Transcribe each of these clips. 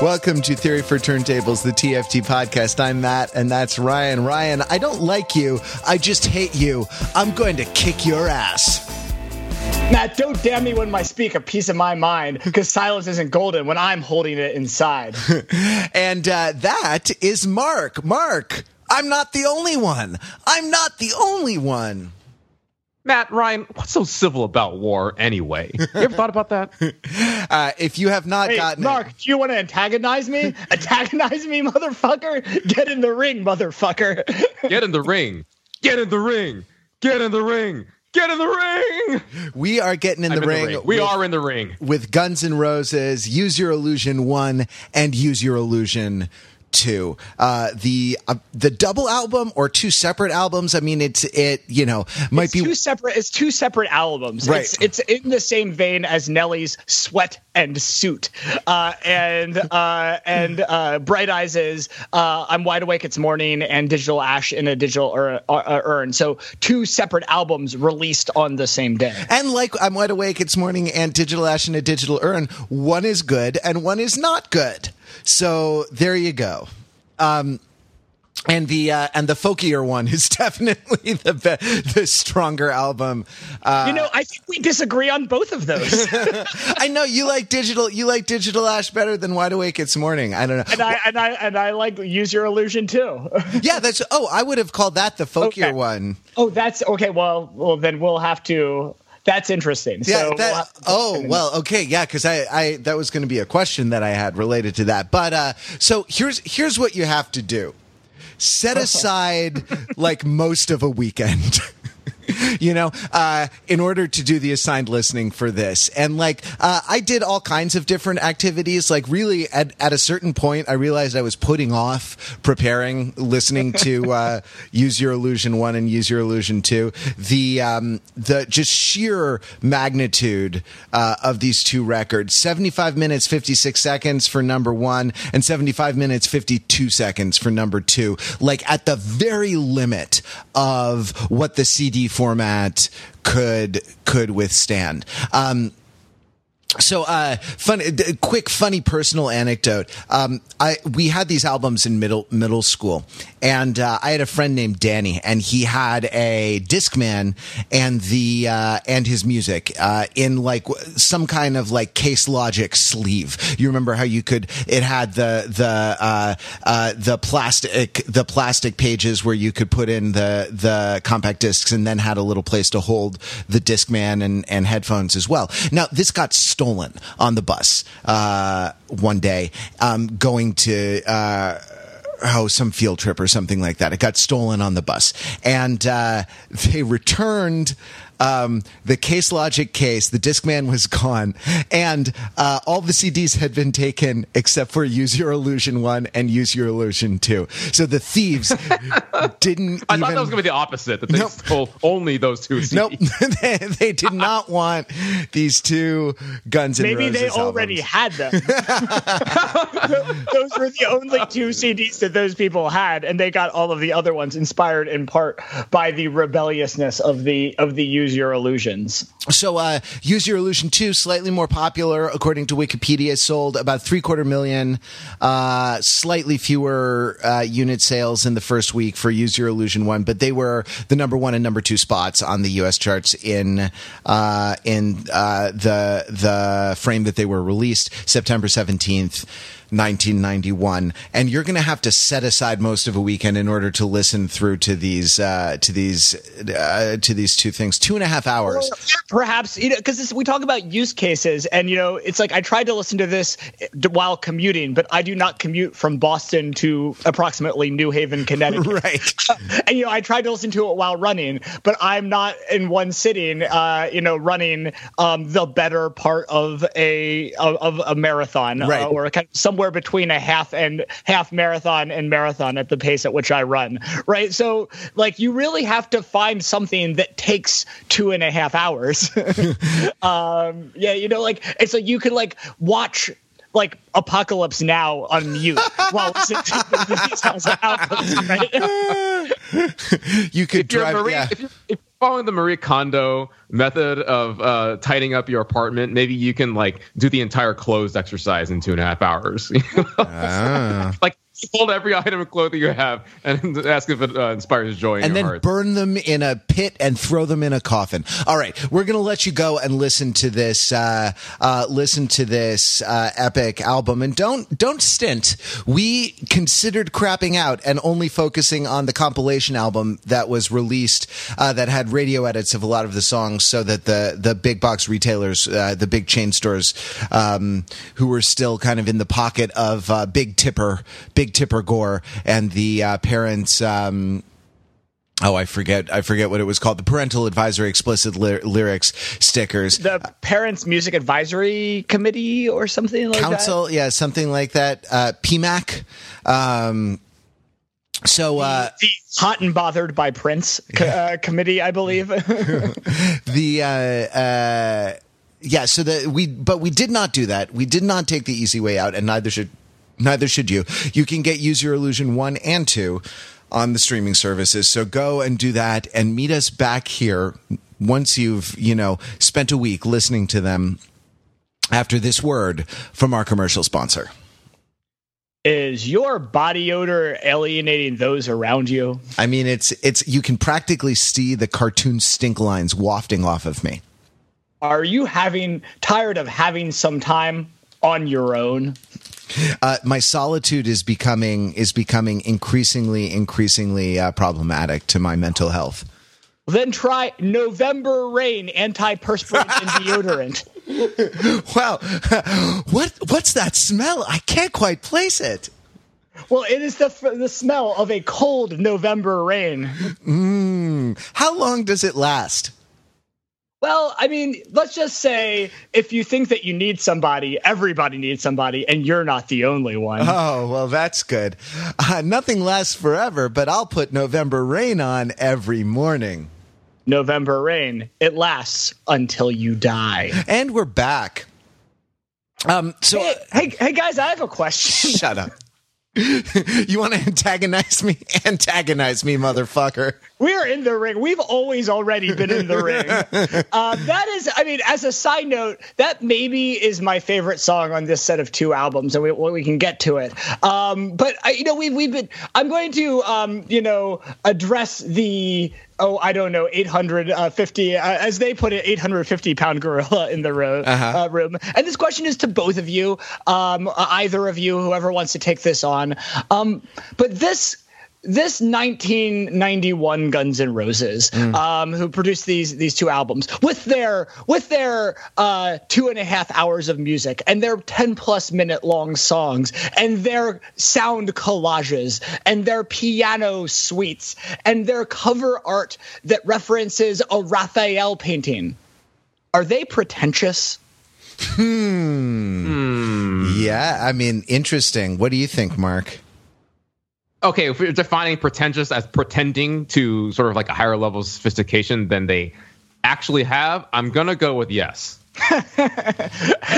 Welcome to Theory for Turntables, the TFT podcast. I'm Matt, and that's Ryan. Ryan, I don't like you. I just hate you. I'm going to kick your ass. Matt, don't damn me when I speak a piece of my mind, because silence isn't golden when I'm holding it inside. and uh, that is Mark. Mark, I'm not the only one. I'm not the only one. Matt, Ryan, what's so civil about war anyway? You ever thought about that? Uh, if you have not Hey, gotten Mark, it, do you want to antagonize me? antagonize me, motherfucker? Get in the ring, motherfucker. Get in the ring. Get in the ring. Get in the ring. Get in the ring. we are getting in, the, in ring the ring. We with, are in the ring. with Guns N' Roses, Use Your Illusion 1 and Use Your Illusion 2. Uh, the uh, the double album or two separate albums, I mean it's it, you know, might it's be two separate. It's two separate albums. Right. It's, it's in the same vein as Nelly's "Sweat and Suit," uh, and uh, and uh, Bright Eyes is uh, "I'm Wide Awake It's Morning" and "Digital Ash" in a digital ur- urn. So two separate albums released on the same day. And like I'm wide awake, it's morning and digital ash in a digital urn. One is good and one is not good. So there you go. Um, and the uh, and the folkier one is definitely the be- the stronger album. Uh, You know, I think we disagree on both of those. I know you like digital. You like digital ash better than wide awake. It's morning. I don't know. and I and I and I like use your illusion too. yeah, that's. Oh, I would have called that the folkier Okay. one. oh, that's okay. Well, well, then we'll have to. That's interesting. Yeah. so that, we'll oh well. Okay. Yeah. Because I, I that was going to be a question that I had related to that. But uh, so here's here's what you have to do: set aside like most of a weekend. you know, uh, in order to do the assigned listening for this. And like, uh, I did all kinds of different activities. Like, really, at, at a certain point, I realized I was putting off preparing, listening to uh, Use Your Illusion 1 and Use Your Illusion 2. The, um, the just sheer magnitude uh, of these two records 75 minutes, 56 seconds for number one, and 75 minutes, 52 seconds for number two. Like, at the very limit of what the CD format could could withstand. Um, so, uh, fun, quick, funny personal anecdote. Um, I, we had these albums in middle, middle school and, uh, I had a friend named Danny and he had a Discman and the, uh, and his music, uh, in like some kind of like case logic sleeve. You remember how you could, it had the, the, uh, uh, the plastic, the plastic pages where you could put in the, the compact discs and then had a little place to hold the Discman and, and headphones as well. Now, this got stolen on the bus uh, one day, um, going to. Uh, Oh, some field trip or something like that. It got stolen on the bus, and uh, they returned um, the Case Logic case. The Discman was gone, and uh, all the CDs had been taken except for Use Your Illusion one and Use Your Illusion two. So the thieves didn't. I even, thought that was going to be the opposite, that they Nope. stole only those two CDs. Nope, they, they did not want these two Guns and Maybe they Roses already albums. had them. those were the only two CDs that those people had, and they got all of the other ones inspired in part by the rebelliousness of the of the Use Your Illusions. So, uh, Use Your Illusion 2, slightly more popular, according to Wikipedia, sold about three quarter million, uh, slightly fewer uh, unit sales in the first week for Use Your Illusion 1, but they were the number one and number two spots on the US charts in, uh, in, uh, the, the frame that they were released, September 17th. 1991 and you're going to have to set aside most of a weekend in order to listen through to these uh, to these uh, to these two things two and a half hours Perhaps you know because we talk about use cases, and you know it's like I tried to listen to this while commuting, but I do not commute from Boston to approximately New Haven, Connecticut. right and you know I tried to listen to it while running, but I'm not in one sitting. Uh, you know, running um, the better part of a of, of a marathon, Right. uh, or kind of somewhere between a half and half marathon and marathon at the pace at which I run. Right, so like you really have to find something that takes two and a half hours. um, yeah, you know, like it's like you can like watch like Apocalypse Now on mute while listening to the Beatles albums, right? you could If you're, a drive Marine, yeah. if, you're, if, following the Marie Kondo method of uh, tidying up your apartment, maybe you can like do the entire clothes exercise in two and a half hours. Ah. like hold every item of clothing you have and ask if it uh, inspires joy and then heart. burn them in a pit and throw them in a coffin. All right, we're gonna let you go and listen to this. Uh, uh, listen to this uh, epic album, and don't don't stint. We considered crapping out and only focusing on the compilation album that was released uh, that had radio edits of a lot of the songs, so that the the big box retailers, uh, the big chain stores, um, who were still kind of in the pocket of uh, Big Tipper, Big Tipper Gore, and the uh, parents. Um, Oh, I forget. I forget what it was called. The parental advisory explicit ly- lyrics stickers. The Parents Music Advisory Committee or something like that. Council, yeah, something like that. Uh, PMAC. Um, so uh, that. The Hot and Bothered by Prince co- uh, Committee, I believe. the uh, uh, yeah, so the we but we did not do that. We did not take the easy way out, and neither should neither should you. You can get Use Your Illusion one and two on the streaming services. So go and do that, and meet us back here once you've you know spent a week listening to them. After this word from our commercial sponsor. Is your body odor alienating those around you? I mean, it's it's you can practically see the cartoon stink lines wafting off of me. Are you having tired of having some time on your own? Uh, my solitude is becoming is becoming increasingly increasingly uh, problematic to my mental health. Then try November Rain antiperspirant and deodorant. Wow, what what's that smell? I can't quite place it. Well, it is the the smell of a cold November rain. Mm. How long does it last? Well, I mean, let's just say if you think that you need somebody, everybody needs somebody, and you're not the only one. Oh well, that's good. Uh, nothing lasts forever, but I'll put November Rain on every morning. November Rain, it lasts until you die. And we're back. Um. So Hey, hey, hey guys, I have a question. shut up. you want to antagonize me? Antagonize me, motherfucker. We're in the ring. We've always already been in the ring. Uh, that is, I mean, as a side note, that maybe is my favorite song on this set of two albums, and we, we can get to it. Um, but I, you know, we've we've been. I'm going to, um, you know, address the. Oh, I don't know, 850, uh, as they put it, 850 pound gorilla in the ro- Uh-huh. uh, room. And this question is to both of you, um, either of you, whoever wants to take this on. Um, but this this 1991 Guns N' Roses, um, who produced these these two albums with their with their uh, two and a half hours of music and their 10 plus minute long songs and their sound collages and their piano suites and their cover art that references a Raphael painting. Are they pretentious? Hmm. Yeah, I mean, interesting. What do you think, Mark? Okay, if we're defining pretentious as pretending to sort of like a higher level of sophistication than they actually have, I'm gonna go with yes.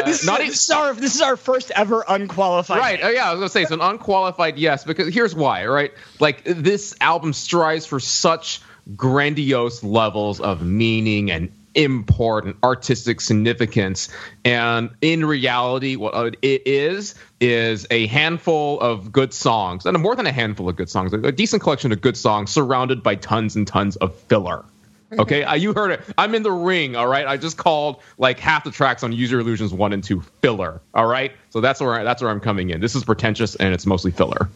This, uh, not is, e- this, is our, this is our first ever unqualified. Right. Oh, yeah, I was gonna say it's an unqualified yes because here's why. Right. Like this album strives for such grandiose levels of meaning and import and artistic significance, and in reality, what it is is a handful of good songs, and more than a handful of good songs, a decent collection of good songs surrounded by tons and tons of filler. Okay, uh, you heard it. I'm in the ring. All right, I just called like half the tracks on Use Your Illusions one and two filler. All right, so that's where I, that's where I'm coming in. This is pretentious and it's mostly filler.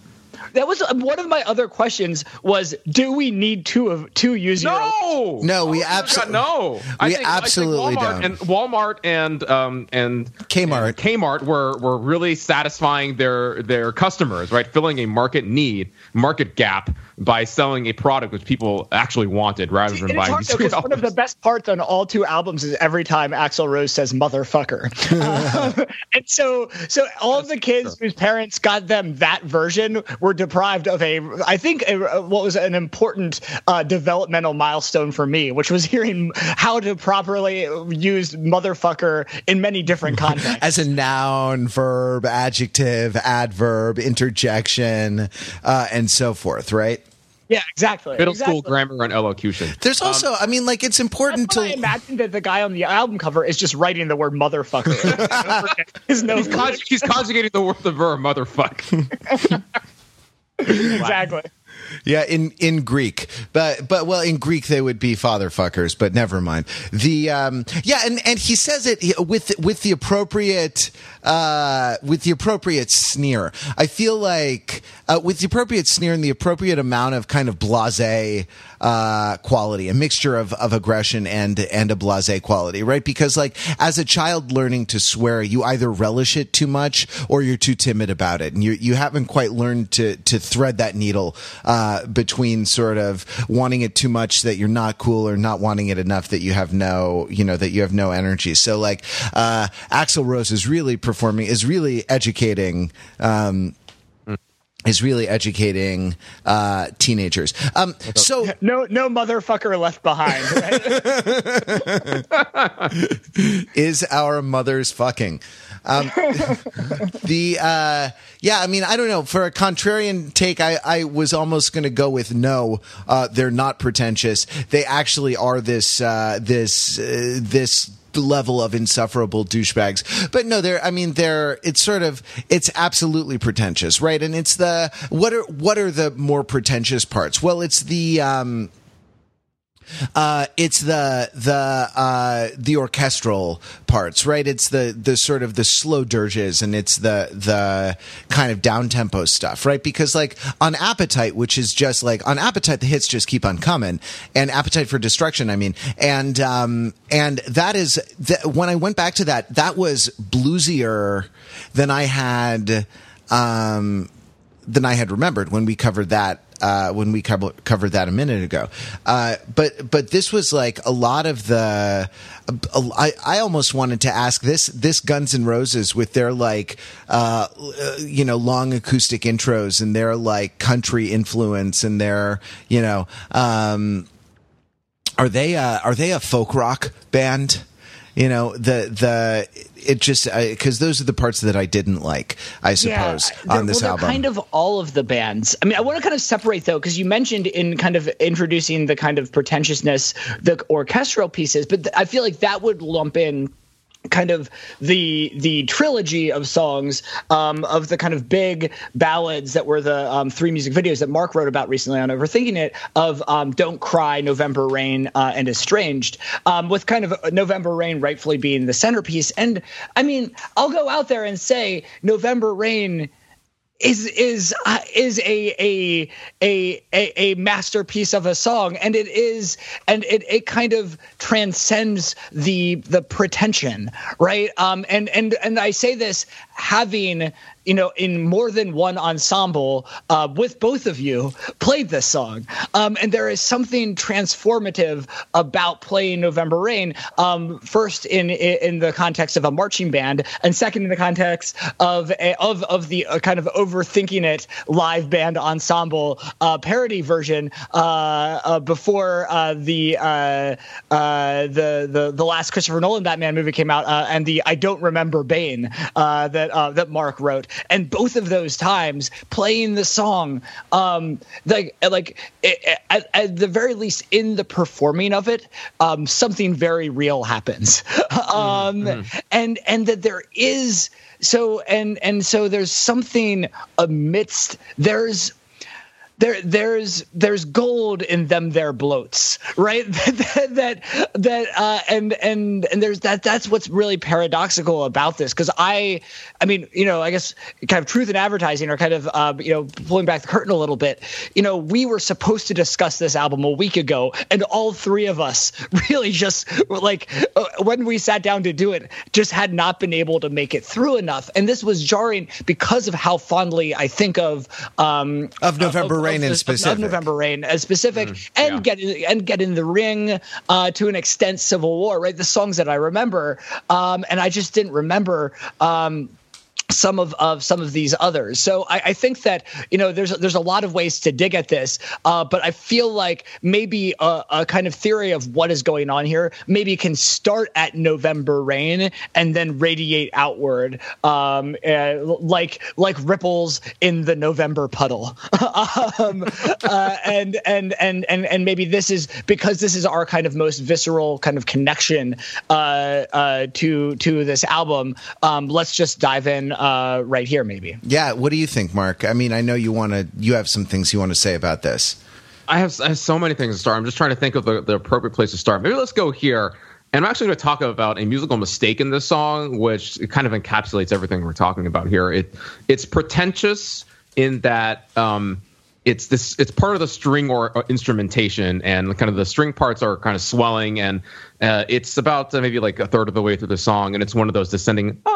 That was uh, one of my other questions. Was do we need two of two user? No, No, we Oh, abso- God, no. I we think- I think absolutely Walmart don't. And Walmart and um and Kmart. and Kmart were were really satisfying their their customers, right? Filling a market need, market gap by selling a product which people actually wanted rather than it's buying hard though, one of the best parts on all two albums is every time Axl Rose says "motherfucker," Uh, and so so all of the kids whose parents got them that version were deprived of a, I think, a, what was an important uh, developmental milestone for me, which was hearing how to properly use "motherfucker" in many different contexts. As a noun, verb, adjective, adverb, interjection, uh, and so forth, right? Yeah, exactly. Middle exactly. school grammar and elocution. There's also, I mean, like it's important That's why I to. imagine that the guy on the album cover is just writing the word motherfucker. His nose He's, conjug- he's conjugating the word the verb motherfuck. exactly. Yeah, in in Greek, but but well, in Greek they would be father fuckers, but never mind. The um, yeah, and and he says it with with the appropriate uh, with the appropriate sneer. I feel like uh, with the appropriate sneer and the appropriate amount of kind of blasé uh, quality, a mixture of, of aggression and and a blasé quality, right? Because like as a child learning to swear, you either relish it too much or you're too timid about it, and you you haven't quite learned to to thread that needle uh, between sort of wanting it too much that you're not cool or not wanting it enough that you have no you know that you have no energy. So like uh, Axl Rose is really performing is really educating. Um, is really educating uh, teenagers. Um, so No, no motherfucker left behind. Right? is our mothers fucking. Um, the uh, yeah, I mean, I don't know. For a contrarian take, I, I was almost going to go with no. Uh, they're not pretentious. They actually are this uh, this uh, this level of insufferable douchebags. But no, they're I mean they're it's sort of it's absolutely pretentious, right? And it's the what are what are the more pretentious parts? Well, it's the um uh, it's the the uh, the orchestral parts, right? It's the the sort of the slow dirges, and it's the the kind of down tempo stuff, right? Because like on Appetite, which is just like on Appetite, the hits just keep on coming, and Appetite for Destruction, I mean, and um, and that is when I went back to that, that was bluesier than I had um than I had remembered when we covered that uh, when we cover, covered that a minute ago. Uh, but but this was like a lot of the. I, I almost wanted to ask this this Guns N' Roses with their like uh, you know long acoustic intros and their like country influence and their you know um, are they uh, are they a folk rock band? You know the the it just because those are the parts that I didn't like. I suppose they're- on this well, album. Kind of all of the bands. I mean, I want to kind of separate though, because you mentioned in kind of introducing the kind of pretentiousness, the orchestral pieces, but th- I feel like that would lump in kind of the the trilogy of songs um, of the kind of big ballads that were the um, three music videos that Mark wrote about recently on Overthinking It of um, Don't Cry, November Rain, uh, and Estranged, um, with kind of November Rain rightfully being the centerpiece. And I mean, I'll go out there and say November Rain is is uh, is a, a a a masterpiece of a song. And it is and it it kind of transcends the the pretension right? Um and and and I say this having you know in more than one ensemble uh, with both of you played this song. Um and there is something transformative about playing November Rain um first in in the context of a marching band and second in the context of a, of of the uh, kind of overthinking it live band ensemble uh, parody version uh, uh, before uh, the the the the last Christopher Nolan Batman movie came out and the I don't remember Bane uh, that uh, that Mark wrote. And both of those times playing the song um, like like it, at, at the very least in the performing of it um, something very real happens. Um, and and that there is so and and so there's something amidst there's there there's there's gold in them there bloats right? That that that uh and and and there's that that's what's really paradoxical about this. Because i i mean you know i guess kind of truth in advertising or kind of uh you know pulling back the curtain a little bit you know we were supposed to discuss this album a week ago and all three of us really just like uh, when we sat down to do it just had not been able to make it through enough. And this was jarring because of how fondly i think of um Of November Rain in of- of. November Rain as specific, and yeah. get in, and get in the ring uh, to an extent. Civil War, right? The songs that I remember, um, and I just didn't remember. Um, some of, of some of these others. So I, I, think that you know there's there's a lot of ways to dig at this, uh, but I feel like maybe a, a, kind of theory of what is going on here maybe can start at November rain and then radiate outward, um, uh, like like ripples in the November puddle. um, uh, and and and and and maybe this is because this is our kind of most visceral kind of connection uh, uh, to to this album. Um, let's just dive in uh, right here, maybe. Yeah. What do you think, Mark? I mean, I know you want to. You have some things you want to say about this. I have, I have so many things to start. I'm just trying to think of the, the appropriate place to start. Maybe let's go here. And I'm actually going to talk about a musical mistake in this song, which kind of encapsulates everything we're talking about here. It it's pretentious in that um, it's this it's part of the string or, or, instrumentation, and kind of the string parts are kind of swelling, and uh, it's about uh, maybe like a third of the way through the song, and it's one of those descending. Ah,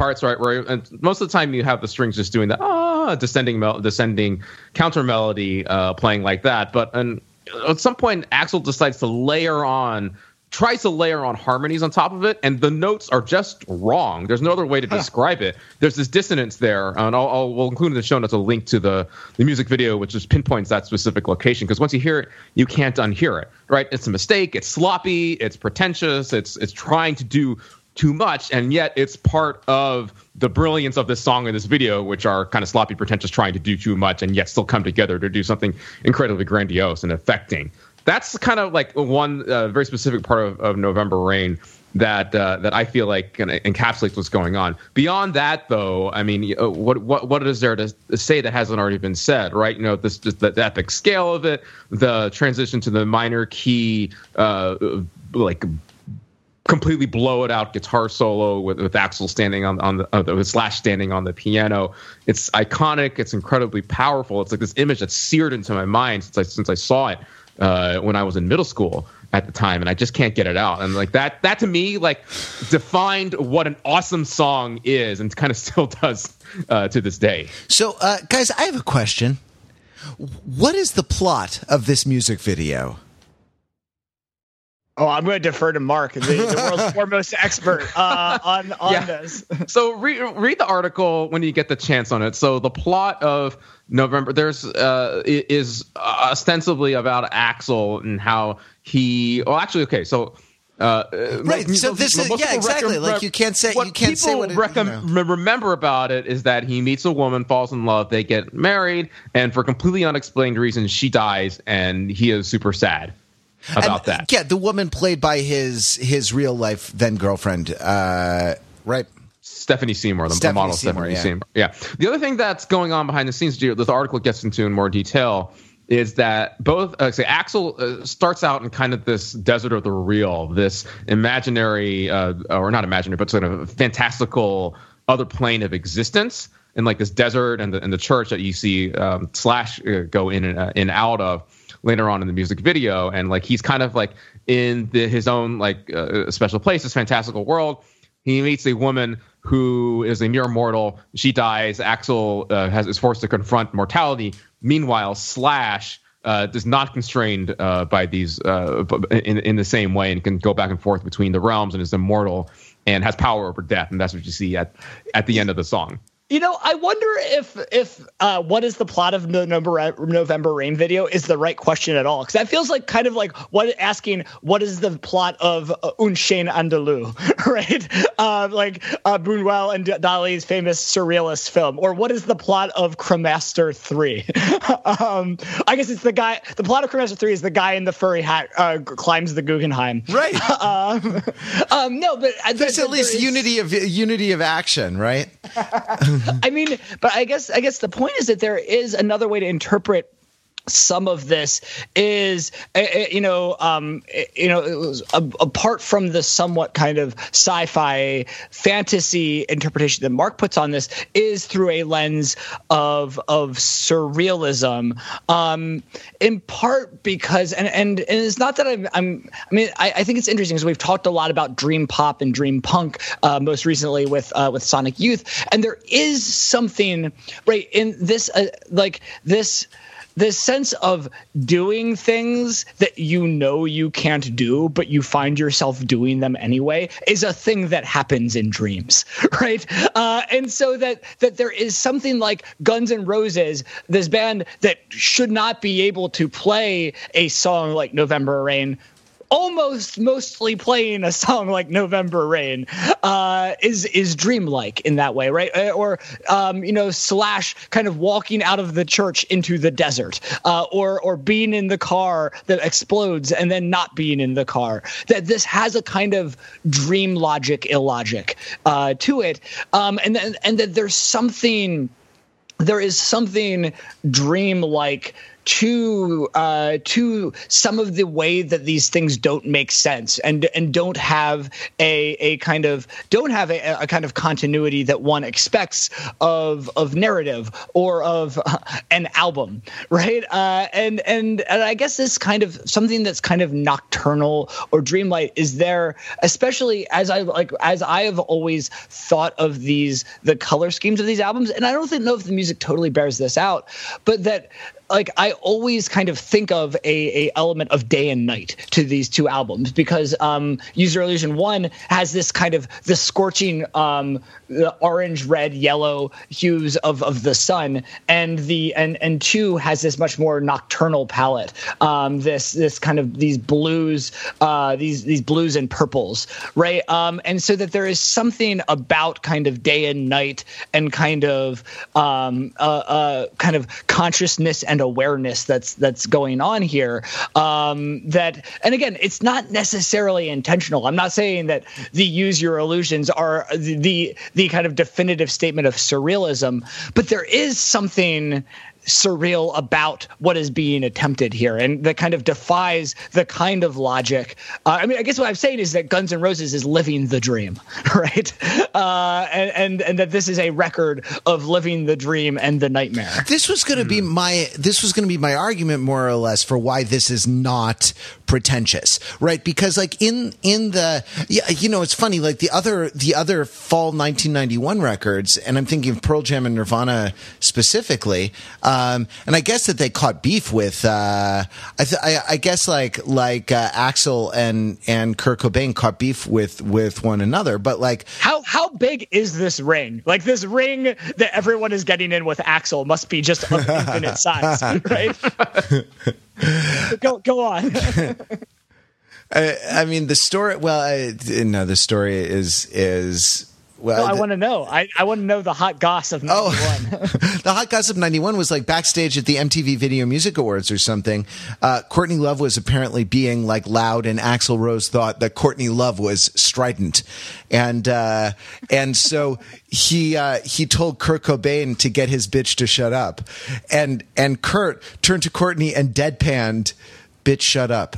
parts, right? Where and most of the time you have the strings just doing the ah descending mel- descending counter melody uh, playing like that. But and at some point, Axl decides to layer on tries to layer on harmonies on top of it, and the notes are just wrong. There's no other way to describe it. There's this dissonance there, and I'll, I'll we'll include in the show notes a link to the the music video, which just pinpoints that specific location. Because once you hear it, you can't unhear it. Right? It's a mistake. It's sloppy. It's pretentious. It's it's trying to do too much, and yet it's part of the brilliance of this song and this video, which are kind of sloppy, pretentious, trying to do too much, and yet still come together to do something incredibly grandiose and affecting. That's kind of like one uh, very specific part of, of November Rain that uh, that I feel like encapsulates what's going on. Beyond that, though, I mean, uh, what what what is there to say that hasn't already been said? Right? You know, this just the, the epic scale of it, the transition to the minor key, uh, like completely blow it out guitar solo with, with Axl standing on on the uh, Slash standing on the piano. It's iconic. It's incredibly powerful. It's like this image that's seared into my mind since I since I saw it uh, when I was in middle school at the time, and I just can't get it out. And like that that to me like defined what an awesome song is, and kind of still does uh, to this day. So, uh, guys, I have a question. What is the plot of this music video? Oh, I'm going to defer to Mark, the, the world's foremost expert uh, on on yeah. this. so read read the article when you get the chance on it. So the plot of November there's uh, is ostensibly about Axl and how he. Well, actually, okay, so. Uh, right. so this is yeah, exactly. Rec- like you can't say you can't say what it, rec- you know. remember about it is that he meets a woman, falls in love, they get married, and for completely unexplained reasons, she dies, and he is super sad about and, that. Yeah, the woman played by his his real life then girlfriend, uh, right? Stephanie Seymour, the Stephanie model Seymour, Stephanie yeah. Seymour. Yeah. The other thing that's going on behind the scenes, this article gets into in more detail, is that both uh, say Axl uh, starts out in kind of this desert of the real, this imaginary uh, or not imaginary, but sort of fantastical other plane of existence, in like this desert and the and the church that you see um, Slash uh, go in and uh, in out of later on in the music video, and like he's kind of like in the, his own like uh, special place, this fantastical world. He meets a woman who is a mere mortal. She dies. Axl uh, has is forced to confront mortality. Meanwhile, Slash uh, is not constrained uh, by these uh, in in the same way and can go back and forth between the realms and is immortal and has power over death. And that's what you see at at the end of the song. You know, I wonder if if uh, what is the plot of the November November Rain video is the right question at all because that feels like kind of like what asking what is the plot of uh, Un Chien Andalou, right? Uh, like uh, Buñuel and Dali's famous surrealist film, or what is the plot of Cremaster Three? um, I guess it's the guy. The plot of Cremaster Three is the guy in the furry hat uh, climbs the Guggenheim, right? um, um, no, but uh, there's at least there is, unity of unity of action, right? I mean, but I guess I guess the point is that there is another way to interpret some of this is eh, eh, you know um, eh, you know apart from the somewhat kind of sci-fi fantasy interpretation that Mark puts on this is through a lens of of surrealism. Um, in part because and and, and it's not that I'm, I'm I mean I, I think it's interesting because we've talked a lot about dream pop and dream punk uh, most recently with uh, with Sonic Youth. And there is something right in this uh, like this this sense of doing things that you know you can't do, but you find yourself doing them anyway, is a thing that happens in dreams, right? Uh, and so that that there is something like Guns N' Roses, this band that should not be able to play a song like November Rain almost mostly playing a song like November Rain uh, is is dreamlike in that way, right? Uh, or um, you know, slash kind of walking out of the church into the desert, uh, or or being in the car that explodes and then not being in the car. That this has a kind of dream logic, illogic uh, to it, um, and then and that there's something there is something dreamlike to uh, to some of the way that these things don't make sense and and don't have a a kind of don't have a, a kind of continuity that one expects of of narrative or of uh, an album, right? Uh, and and and I guess this kind of something that's kind of nocturnal or dreamlike is there, especially as I like as I have always thought of these the color schemes of these albums, and I don't think know if the music totally bears this out, but that like I always kind of think of a, a element of day and night to these two albums because um, Use Your Illusion one has this kind of the scorching um, the orange, red, yellow hues of, of the sun, and the and and two has this much more nocturnal palette. Um, this this kind of these blues, uh, these these blues and purples, right? Um, and so that there is something about kind of day and night and kind of um, uh, uh, kind of consciousness and awareness that's that's going on here. Um, that and again, it's not necessarily intentional. I'm not saying that the use your illusions are the the kind of definitive statement of surrealism, but there is something surreal about what is being attempted here and that kind of defies the kind of logic. Uh, i mean i guess what i'm saying is that guns n' roses is living the dream right? Uh, and, and and that this is a record of living the dream and the nightmare. This was going to be my this was going to be my argument more or less for why this is not pretentious right? Because like in in the yeah you know it's funny like the other the other fall 1991 records and i'm thinking of pearl jam and nirvana specifically um, and I guess that they caught beef with. Uh, I, th- I, I, guess like like uh, Axl and and Kurt Cobain caught beef with with one another. But like, how how big is this ring? Like this ring that everyone is getting in with Axl must be just of infinite size, right? go go on. I, I, mean, the story. Well, I, no, the story is is well, no, I want to know. I, I want to know the hot gossip of 91. Oh, the hot gossip of 91 was like backstage at the MTV Video Music Awards or something. Uh, Courtney Love was apparently being like loud, and Axl Rose thought that Courtney Love was strident. And, uh, and so he, uh, he told Kurt Cobain to get his bitch to shut up. And, and Kurt turned to Courtney and deadpanned, bitch, shut up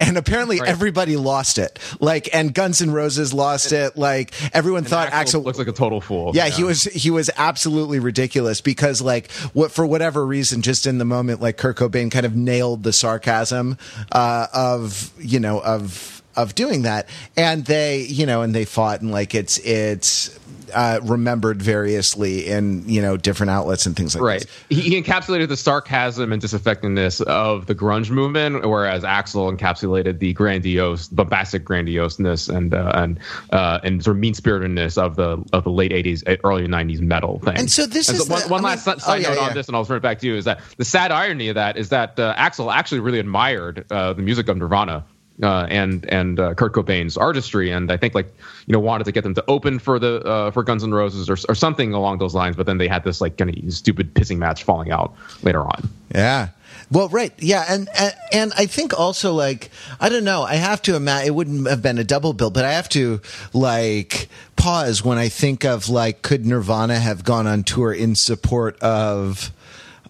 and apparently right. everybody lost it. Like, and Guns N' Roses lost it. Like, everyone thought Axl looks like a total fool. Yeah, yeah, he was he was absolutely ridiculous because like what for whatever reason, just in the moment, like Kurt Cobain kind of nailed the sarcasm uh, of you know of of doing that, and they you know and they fought and like it's it's uh, remembered variously in you know different outlets and things like right. He, he, encapsulated the sarcasm and disaffectedness of the grunge movement, whereas Axl encapsulated the grandiose, bombastic grandioseness and uh, and uh, and sort of mean spiritedness of the of the late '80s, early '90s metal thing. And so this and is one, the, one last mean, side oh, note yeah, on this, and I'll turn it back to you. Is that the sad irony of that is that uh, Axl actually really admired uh, the music of Nirvana uh, and and uh, Kurt Cobain's artistry, and I think like you know wanted to get them to open for the uh, for Guns N' Roses or, or something along those lines, but then they had this like kind of stupid pissing match falling out later on. Yeah. Well, right, yeah, and, and, and I think also like I don't know. I have to imagine it wouldn't have been a double bill, but I have to like pause when I think of like could Nirvana have gone on tour in support of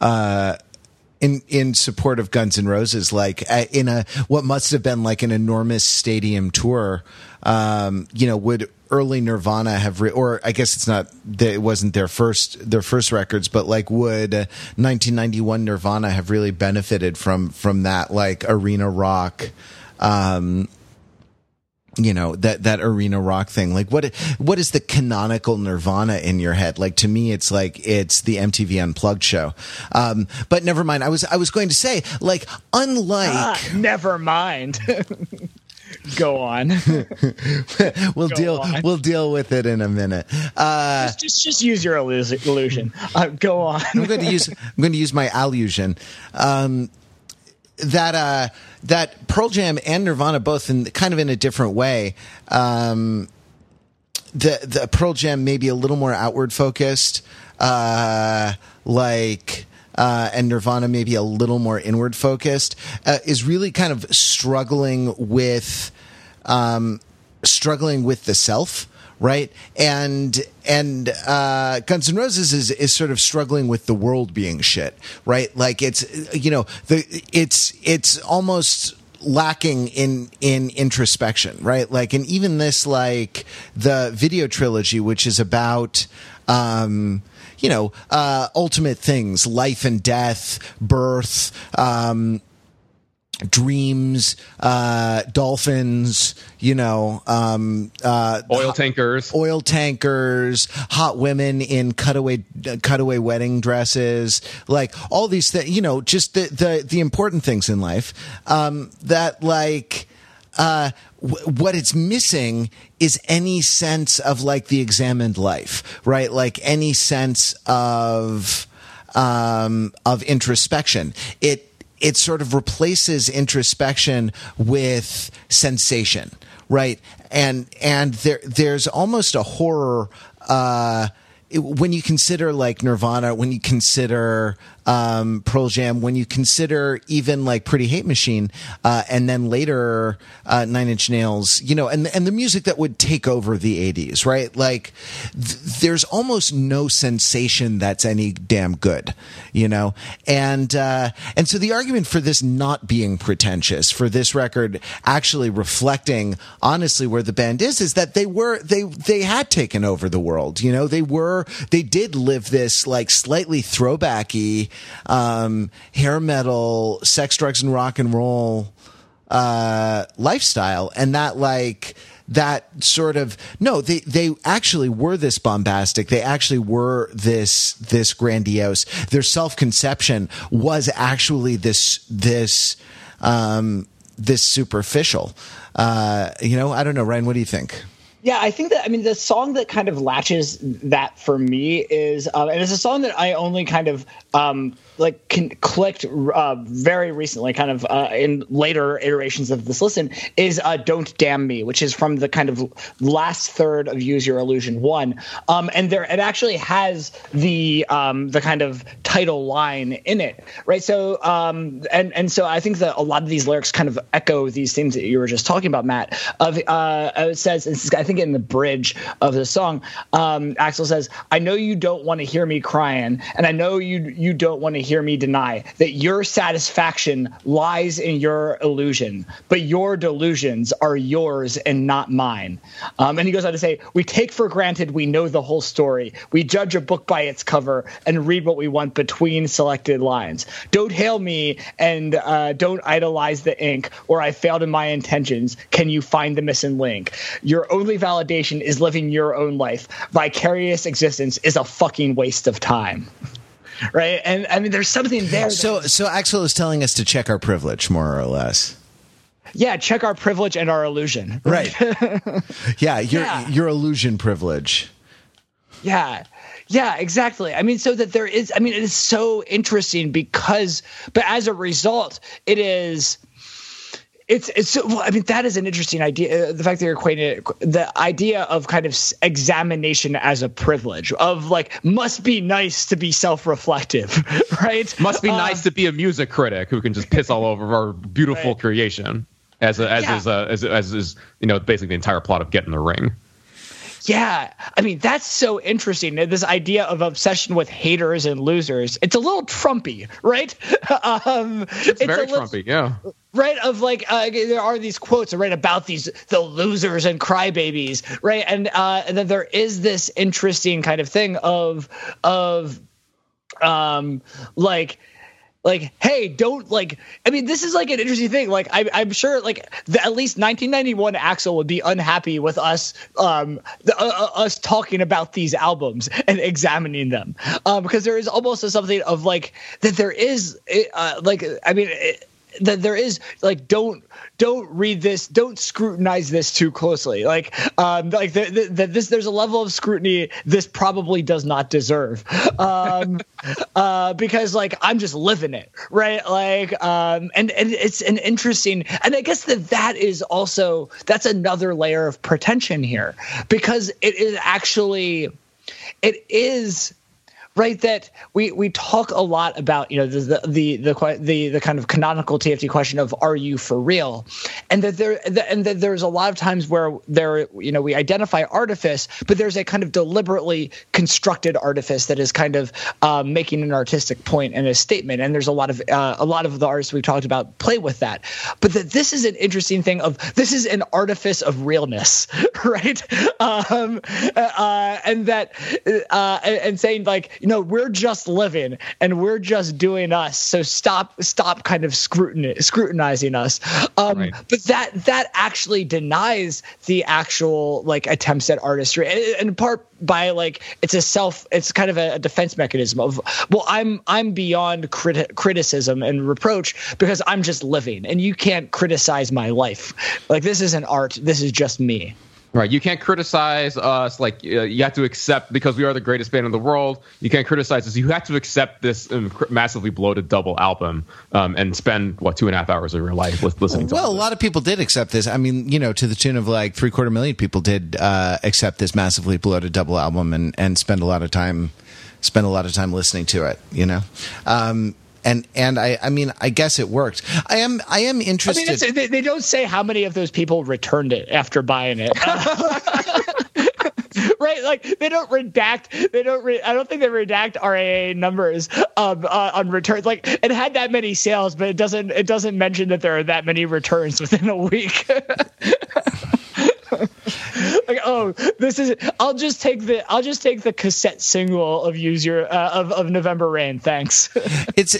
uh, in in support of Guns N' Roses, like uh, in a what must have been like an enormous stadium tour. Um, you know, would early Nirvana have, re- or I guess it's not, it wasn't their first their first records, but like would 1991 Nirvana have really benefited from from that like arena rock? Um, you know that that arena rock thing. Like what what is the canonical nirvana in your head? Like to me it's like it's the mtv unplugged show. Um but never mind. I was i was going to say like unlike ah, never mind. Go on. We'll go deal on. we'll deal with it in a minute. Uh just just, just use your illusion. Uh, go on. I'm going to use i'm going to use my allusion. um that uh, that Pearl Jam and Nirvana both in kind of in a different way. Um, the the Pearl Jam maybe a little more outward focused, uh, like. Uh, and Nirvana maybe a little more inward focused, uh, is really kind of struggling with, um, struggling with the self right? And and uh, Guns N' Roses is is sort of struggling with the world being shit, right? Like it's you know the it's it's almost lacking in in introspection, right? Like, and even this like the video trilogy, which is about. Um, you know, uh, ultimate things, life and death, birth, um, dreams, uh, dolphins, you know, um, uh, oil tankers, oil tankers, hot women in cutaway cutaway wedding dresses, like all these things. You know, just the the the important things in life um, that like. Uh, what it's missing is any sense of like the examined life, right? Like any sense of um, of introspection. It it sort of replaces introspection with sensation, right? And and there there's almost a horror uh, when you consider like Nirvana, when you consider um, Pearl Jam, when you consider even like Pretty Hate Machine, uh, and then later uh, Nine Inch Nails, you know, and and the music that would take over the '80s, right? Like, th- there's almost no sensation that's any damn good, you know, and uh, and so the argument for this not being pretentious, for this record actually reflecting honestly where the band is, is that they were they they had taken over the world, you know, they were they did live this like slightly throwbacky um, hair metal, sex, drugs, and rock and roll uh, lifestyle, and that like that sort of no they they actually were this bombastic. They actually were this this grandiose. Their self-conception was actually this this um this superficial. Uh you know i don't know ryan what do you think yeah, I think that I mean the song that kind of latches that for me is, um, and it's a song that I only kind of um, like clicked uh, very recently, kind of uh, in later iterations of this listen, is uh, "Don't Damn Me," which is from the kind of last third of "Use Your Illusion" one, um, and there it actually has the um, the kind of title line in it, right? So, um, and and so I think that a lot of these lyrics kind of echo these things that you were just talking about, Matt. Of uh, it says, I think in the bridge of the song, um, Axl says, "I know you don't want to hear me crying, and I know you you don't want to hear me deny that your satisfaction lies in your illusion, but your delusions are yours and not mine. Um, and he goes on to say, We take for granted we know the whole story. We judge a book by its cover and read what we want between selected lines. Don't hail me and uh, don't idolize the ink, or I failed in my intentions. Can you find the missing link? Your only validation is living your own life. Vicarious existence is a fucking waste of time right? And I mean, there's something there. So, so Axl is telling us to check our privilege, more or less. Yeah, check our privilege and our illusion. Right. yeah, your yeah. your illusion privilege. Yeah. Yeah, exactly. I mean, so that there is, I mean, it is so interesting because, but as a result, it is it's it's well, I mean that is an interesting idea. Uh, the fact that you're equating it, the idea of kind of examination as a privilege of like must be nice to be self-reflective, right? Must be uh, nice to be a music critic who can just piss all over our beautiful right. creation, as a, as yeah. is a, as as is you know basically the entire plot of Get in the Ring. Yeah, I mean that's so interesting. This idea of obsession with haters and losers. It's a little Trumpy, right? um, it's, it's very little, Trumpy, yeah. Right of like uh, there are these quotes right about these the losers and crybabies, right? And uh, and then there is this interesting kind of thing of of um like like hey don't like i mean this is like an interesting thing like I, i'm sure like the, at least 1991 Axl would be unhappy with us um the, uh, uh, us talking about these albums and examining them um because there is almost a, something of like that there is uh, like i mean it, that there is like don't don't read this don't scrutinize this too closely. Like um like that the, the, this there's a level of scrutiny this probably does not deserve. Um uh because like i'm just living it right? Like um and and it's an interesting and i guess that that is also that's another layer of pretension here. Because it is actually it is right that we we talk a lot about you know the the the the, the kind of canonical TFT question of are you for real? And that there and that there's a lot of times where there you know we identify artifice but there's a kind of deliberately constructed artifice that is kind of um, making an artistic point and a statement. And there's a lot of uh, a lot of the artists we've talked about play with that. But that this is an interesting thing of this is an artifice of realness right? Um, uh, and that uh, and saying like you know we're just living and we're just doing us. So stop stop kind of scrutiny, scrutinizing us. Um, right. but that that actually denies the actual like attempts at artistry and in part by like it's a self it's kind of a, a defense mechanism of well i'm i'm beyond criti- criticism and reproach because i'm just living and you can't criticize my life. Like this isn't art. This is just me Right. You can't criticize us. Like uh, you have to accept because we are the greatest band in the world. You can't criticize us. You have to accept this um, massively bloated double album um, and spend what two and a half hours of your life with listening to. It. Well, a lot of people did accept this. I mean, you know, to the tune of like three quarter million people did uh, accept this massively bloated double album and and spend a lot of time spend a lot of time listening to it. You know. Um, and and I I mean I guess it worked. I am I am interested. I mean, they, they don't say how many of those people returned it after buying it. right like they don't redact they don't re- i don't think they redact raa numbers um, uh, on returns like it had that many sales but it doesn't it doesn't mention that there are that many returns within a week like oh this is i'll just take the i'll just take the cassette single of use your uh, of, of november rain. Thanks. It's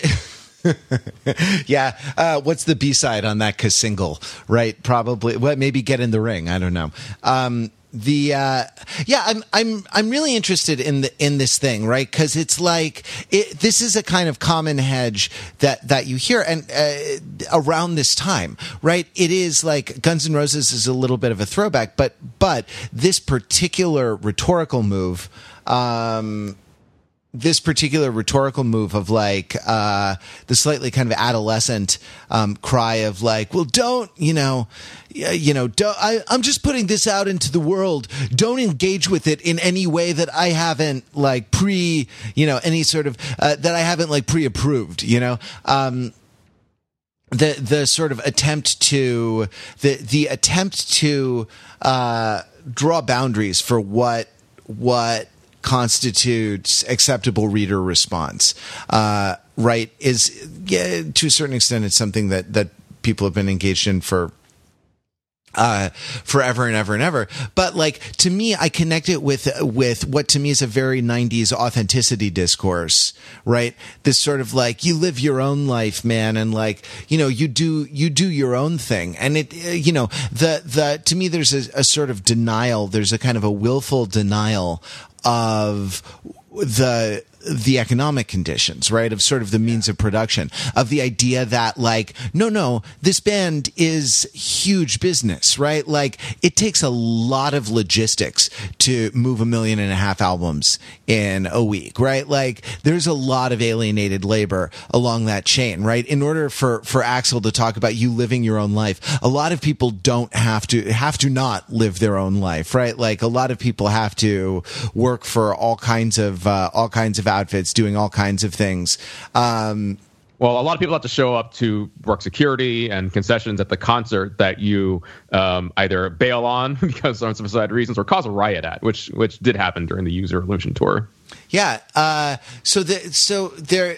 yeah uh, what's the b-side on that single right? Probably what maybe get in the ring. I don't know. Um, the uh, yeah i'm i'm i'm really interested in the in this thing right? Because it's like it, this is a kind of common hedge that that you hear and uh, around this time right? It is like guns n' roses is a little bit of a throwback but but this particular rhetorical move um this particular rhetorical move of like uh, the slightly kind of adolescent um, cry of like, well, don't you know, you know, I, I'm just putting this out into the world. Don't engage with it in any way that I haven't like pre, you know, any sort of uh, that I haven't like pre-approved. You know. Um, the the sort of attempt to the the attempt to uh, draw boundaries for what what constitutes acceptable reader response, uh, right? Is yeah, to a certain extent, it's something that that people have been engaged in for uh, forever and ever and ever. But like to me, I connect it with with what to me is a very '90s authenticity discourse, right? This sort of like you live your own life, man, and like you know you do you do your own thing, and it you know the the to me there's a, a sort of denial. There's a kind of a willful denial of the the economic conditions, right? Of sort of the means of production, of the idea that like, no, no, this band is huge business, right? Like it takes a lot of logistics to move a million and a half albums in a week, right? Like there's a lot of alienated labor along that chain, right? In order for, for Axl to talk about you living your own life, a lot of people don't have to, have to not live their own life, right? Like a lot of people have to work for all kinds of, uh, all kinds of outfits doing all kinds of things. Um, well, a lot of people have to show up to work security and concessions at the concert that you um, either bail on because of some reasons or cause a riot at, which which did happen during the Use Your Illusion tour. Yeah. Uh, so the so there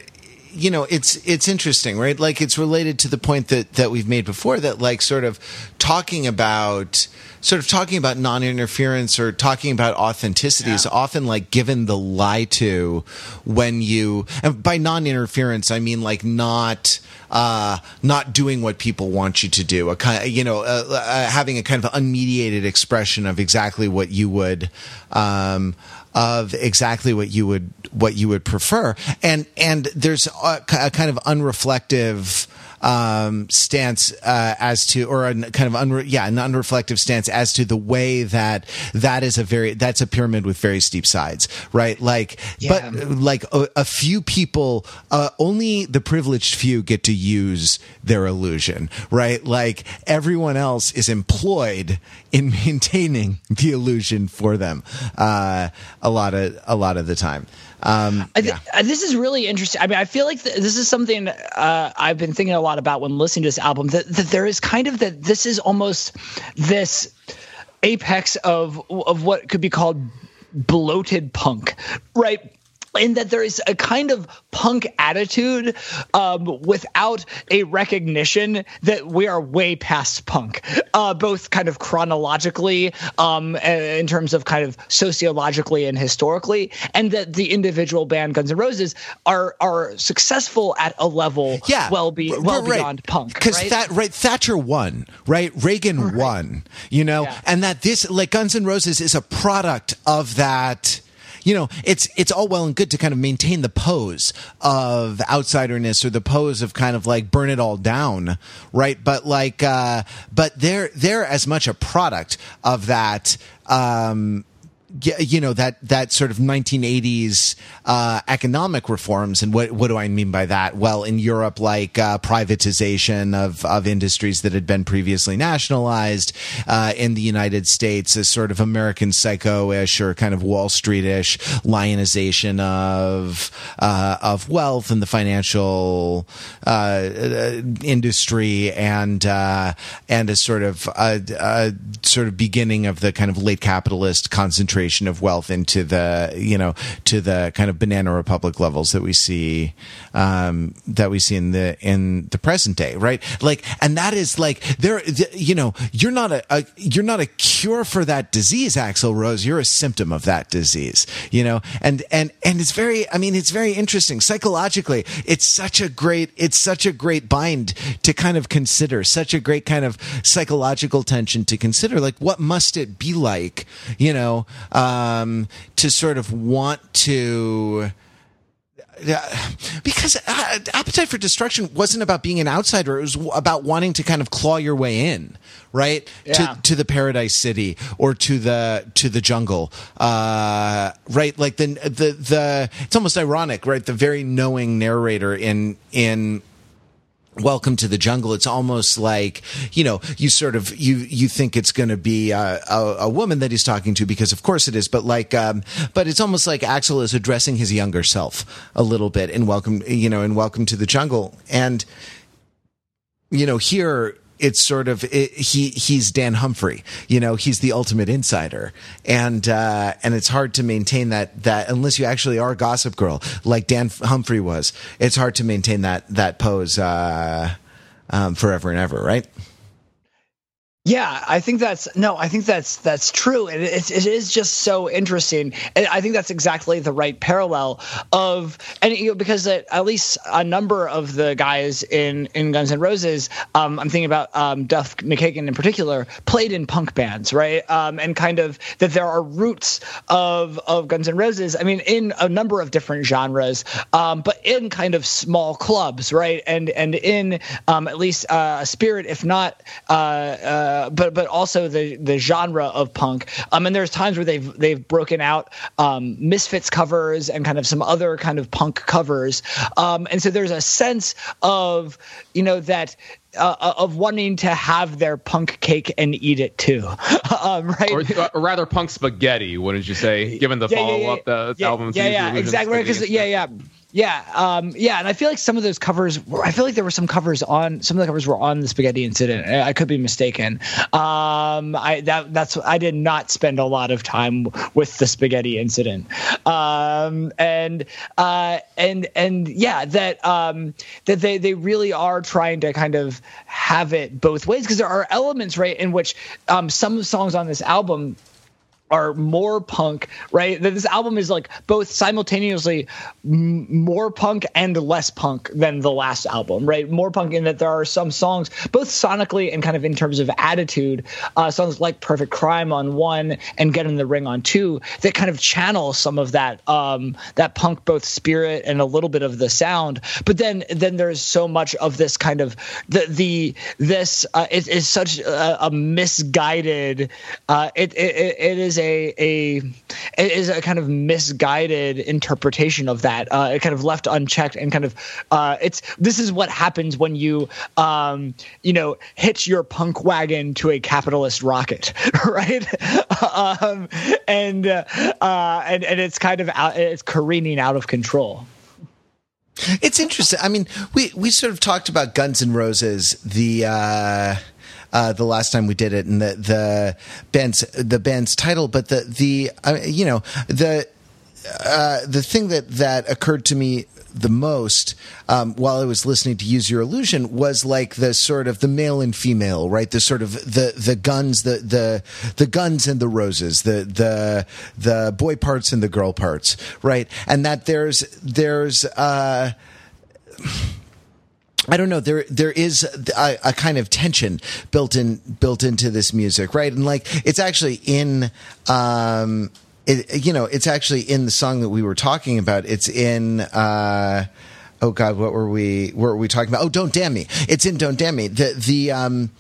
you know it's it's interesting right? Like it's related to the point that that we've made before that like sort of talking about sort of talking about non-interference or talking about authenticity is often like given the lie to when you and by non-interference I mean like not uh, not doing what people want you to do, a kind, you know, uh, uh, having a kind of unmediated expression of exactly what you would, um, of exactly what you would what you would prefer, and and there's a, a kind of unreflective um, stance uh, as to, or a kind of unre- yeah, an unreflective stance as to the way that that is a very that's a pyramid with very steep sides, right? Like, Yeah. but like a, a few people, uh, only the privileged few get to use their illusion, right? Like everyone else is employed in maintaining the illusion for them uh, a lot of a lot of the time. Um, I thi- yeah. uh, this is really interesting. I mean, I feel like th- this is something uh, I've been thinking a lot about when listening to this album. That, that there is kind of that this is almost this apex of of what could be called bloated punk, right? In that there is a kind of punk attitude um, without a recognition that we are way past punk, uh, both kind of chronologically, um, in terms of kind of sociologically and historically, and that the individual band Guns N' Roses are are successful at a level yeah, well be well right. beyond punk. Because right? that right, Thatcher won, right? Reagan won, you know, Yeah. and that this like Guns N' Roses is a product of that. You know, it's it's all well and good to kind of maintain the pose of outsiderness or the pose of kind of like burn it all down, right? But like, uh, but they're they're as much a product of that. Um, you know that that sort of 1980s uh, economic reforms, and what what do I mean by that? Well, in Europe, like uh, privatization of of industries that had been previously nationalized. Uh, in the United States, a sort of American Psycho-ish or kind of Wall Street-ish lionization of uh, of wealth and the financial uh, uh, industry, and and a sort of a, a sort of beginning of the kind of late capitalist concentration of wealth into the you know to the kind of banana republic levels that we see um, that we see in the in the present day, right? Like, and that is like there, you know, you're not a, a you're not a cure for that disease, Axl Rose. You're a symptom of that disease, you know, and and and it's very, I mean, it's very interesting psychologically. It's such a great, it's such a great bind to kind of consider, such a great kind of psychological tension to consider. Like, what must it be like, you know, um, to sort of want to. Yeah, because uh, appetite for destruction wasn't about being an outsider. It was about wanting to kind of claw your way in, right? Yeah. To to the paradise city or to the to the jungle, uh, right? Like the the the. It's almost ironic, right? The very knowing narrator in in welcome to the jungle. It's almost like you know you sort of you you think it's going to be a, a, a woman that he's talking to because of course it is but like um but it's almost like axl is addressing his younger self a little bit in welcome you know in welcome to the jungle. And you know here it's sort of it, he he's Dan Humphrey, you know, he's the ultimate insider, and uh, and it's hard to maintain that that unless you actually are Gossip Girl like Dan Humphrey was. It's hard to maintain that that pose uh, um, forever and ever, right? Yeah, I think that's no, I think that's that's true, and it, it is just so interesting. And I think that's exactly the right parallel of, and you know, because it, at least a number of the guys in in Guns N' Roses, um, I'm thinking about um, Duff McKagan in particular, played in punk bands, right? Um, and kind of that there are roots of of Guns N' Roses. I mean, in a number of different genres, um, but in kind of small clubs, right? And and in um, at least uh, a spirit, if not. Uh, uh, but but also the the genre of punk. Um, and there's times where they've they've broken out um, Misfits covers and kind of some other kind of punk covers. Um, and so there's a sense of you know that. Uh, of wanting to have their punk cake and eat it too, um, right? or, or rather punk spaghetti wouldn't you say given the Yeah, yeah, follow yeah, up the yeah, album yeah, yeah, exactly. Because yeah, yeah, Yeah, um, yeah, and I feel like some of those covers. I feel like there were some covers on some of the covers were on the Spaghetti Incident. I could be mistaken. Um, I that that's I did not spend a lot of time with the Spaghetti Incident, um, and uh, and and yeah, that um, that they they really are trying to kind of have it both ways because there are elements right in which um, some songs on this album are more punk, right? That this album is like both simultaneously m- more punk and less punk than the last album, right? More punk in that there are some songs, both sonically and kind of in terms of attitude, uh, songs like "Perfect Crime" on one and "Get in the Ring" on two, that kind of channel some of that um, that punk both spirit and a little bit of the sound. But then then there's so much of this kind of the the this uh, is, such a, a misguided. Uh, it, it it is a a it is a kind of misguided interpretation of that. Uh, kind of left unchecked and kind of uh, it's this is what happens when you um, you know hitch your punk wagon to a capitalist rocket, right? um, and uh, and and it's kind of out, it's careening out of control. It's interesting. I mean, we we sort of talked about Guns N' Roses, the uh, the last time we did it, and the the band's the band's title, but the the uh, you know the uh, the thing that that occurred to me the most um, while I was listening to Use Your Illusion was like the sort of the male and female, right? The sort of the the guns, the the the guns and the roses, the the the boy parts and the girl parts, right? And that there's there's uh I don't know. There, there is a, a, kind of tension built in, built into this music, right? And like, it's actually in, um, it, you know, it's actually in the song that we were talking about. It's in, uh, oh God, what were we, what were we talking about? Oh, Don't Damn Me. It's in Don't Damn Me. The, the, um,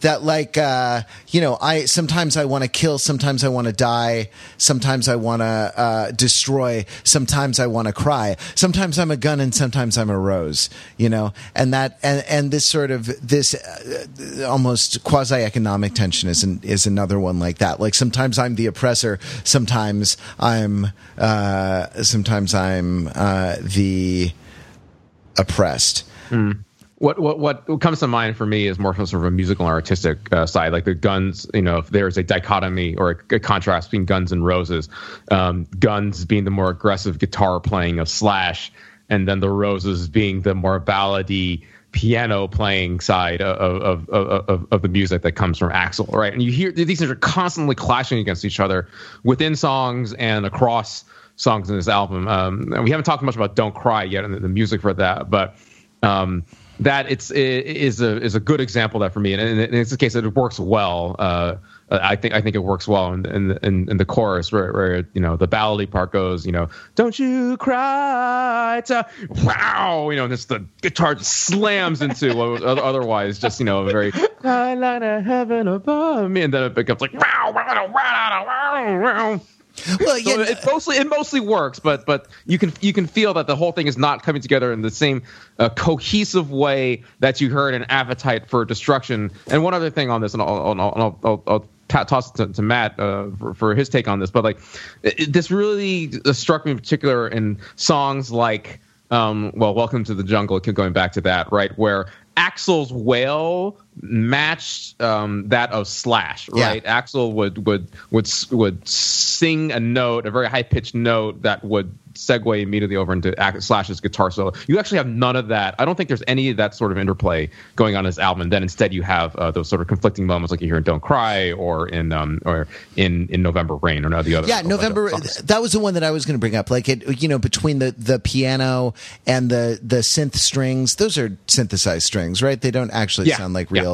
that like uh, you know i sometimes i want to kill sometimes i want to die sometimes i want to uh, destroy sometimes i want to cry. Sometimes i'm a gun and sometimes i'm a rose you know? And that and and this sort of this uh, almost quasi economic tension is an, is another one like that. Like sometimes i'm the oppressor sometimes i'm uh, sometimes i'm uh, the oppressed what what what comes to mind for me is more from sort of a musical and artistic uh, side, like the Guns. You know, if there's a dichotomy or a, a contrast between Guns and Roses, um, Guns being the more aggressive guitar playing of Slash, and then the Roses being the more ballady piano playing side of, of, of, of, the music that comes from Axl, right? And you hear these things are constantly clashing against each other within songs and across songs in this album. Um, and we haven't talked much about "Don't Cry" yet and the, the music for that, but um, that it's it is a is a good example of that for me, and in, this case, it works well. Uh, I think I think it works well in in, in, in the chorus where, where you know the ballady part goes, you know, don't you cry, it's a wow, you know, and this the guitar just slams into otherwise just you know a very I like heaven above me, and then it becomes like wow, wow, wow, wow, wow well, yeah, so it mostly it mostly works, but but you can you can feel that the whole thing is not coming together in the same uh, cohesive way that you heard in Appetite for Destruction. And one other thing on this, and I'll I'll, I'll, I'll, I'll toss it to, to Matt uh, for, for, his take on this, but like it, this really struck me in particular in songs like. Um, well, welcome to the jungle. Going back to that, right, where Axl's wail matched um, that of Slash, right? Yeah. Axl would would would would sing a note, a very high pitched note that would segue immediately over into Slash's guitar solo. You actually have none of that. I don't think there's any of that sort of interplay going on in this album. And then instead you have uh, those sort of conflicting moments like you hear in "Don't Cry" or in um, or in in November Rain or no the other. Yeah, November. That was the one that I was going to bring up. Like it, you know, between the the piano and the the synth strings, those are synthesized strings, right? They don't actually yeah. sound like real. Yeah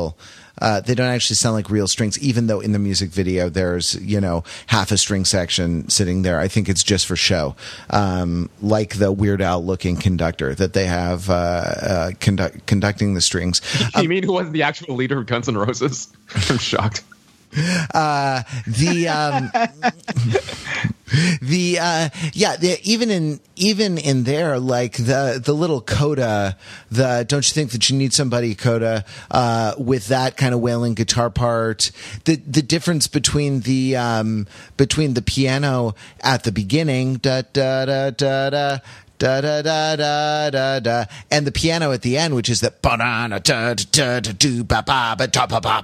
uh, they don't actually sound like real strings, even though in the music video there's you know half a string section sitting there. I think it's just for show, um, like the Weird Al looking conductor that they have uh, uh, conduct- conducting the strings. you mean who was the actual leader of Guns N' Roses? I'm shocked. Uh, the um, the uh, yeah, the, even in even in there, like the the little coda, the don't you think that you need somebody coda uh, with that kind of wailing guitar part? The the difference between the um, between the piano at the beginning, da da da da da da da da da da da, and the piano at the end, which is the ba da da da da da do ba ba ba da ba ba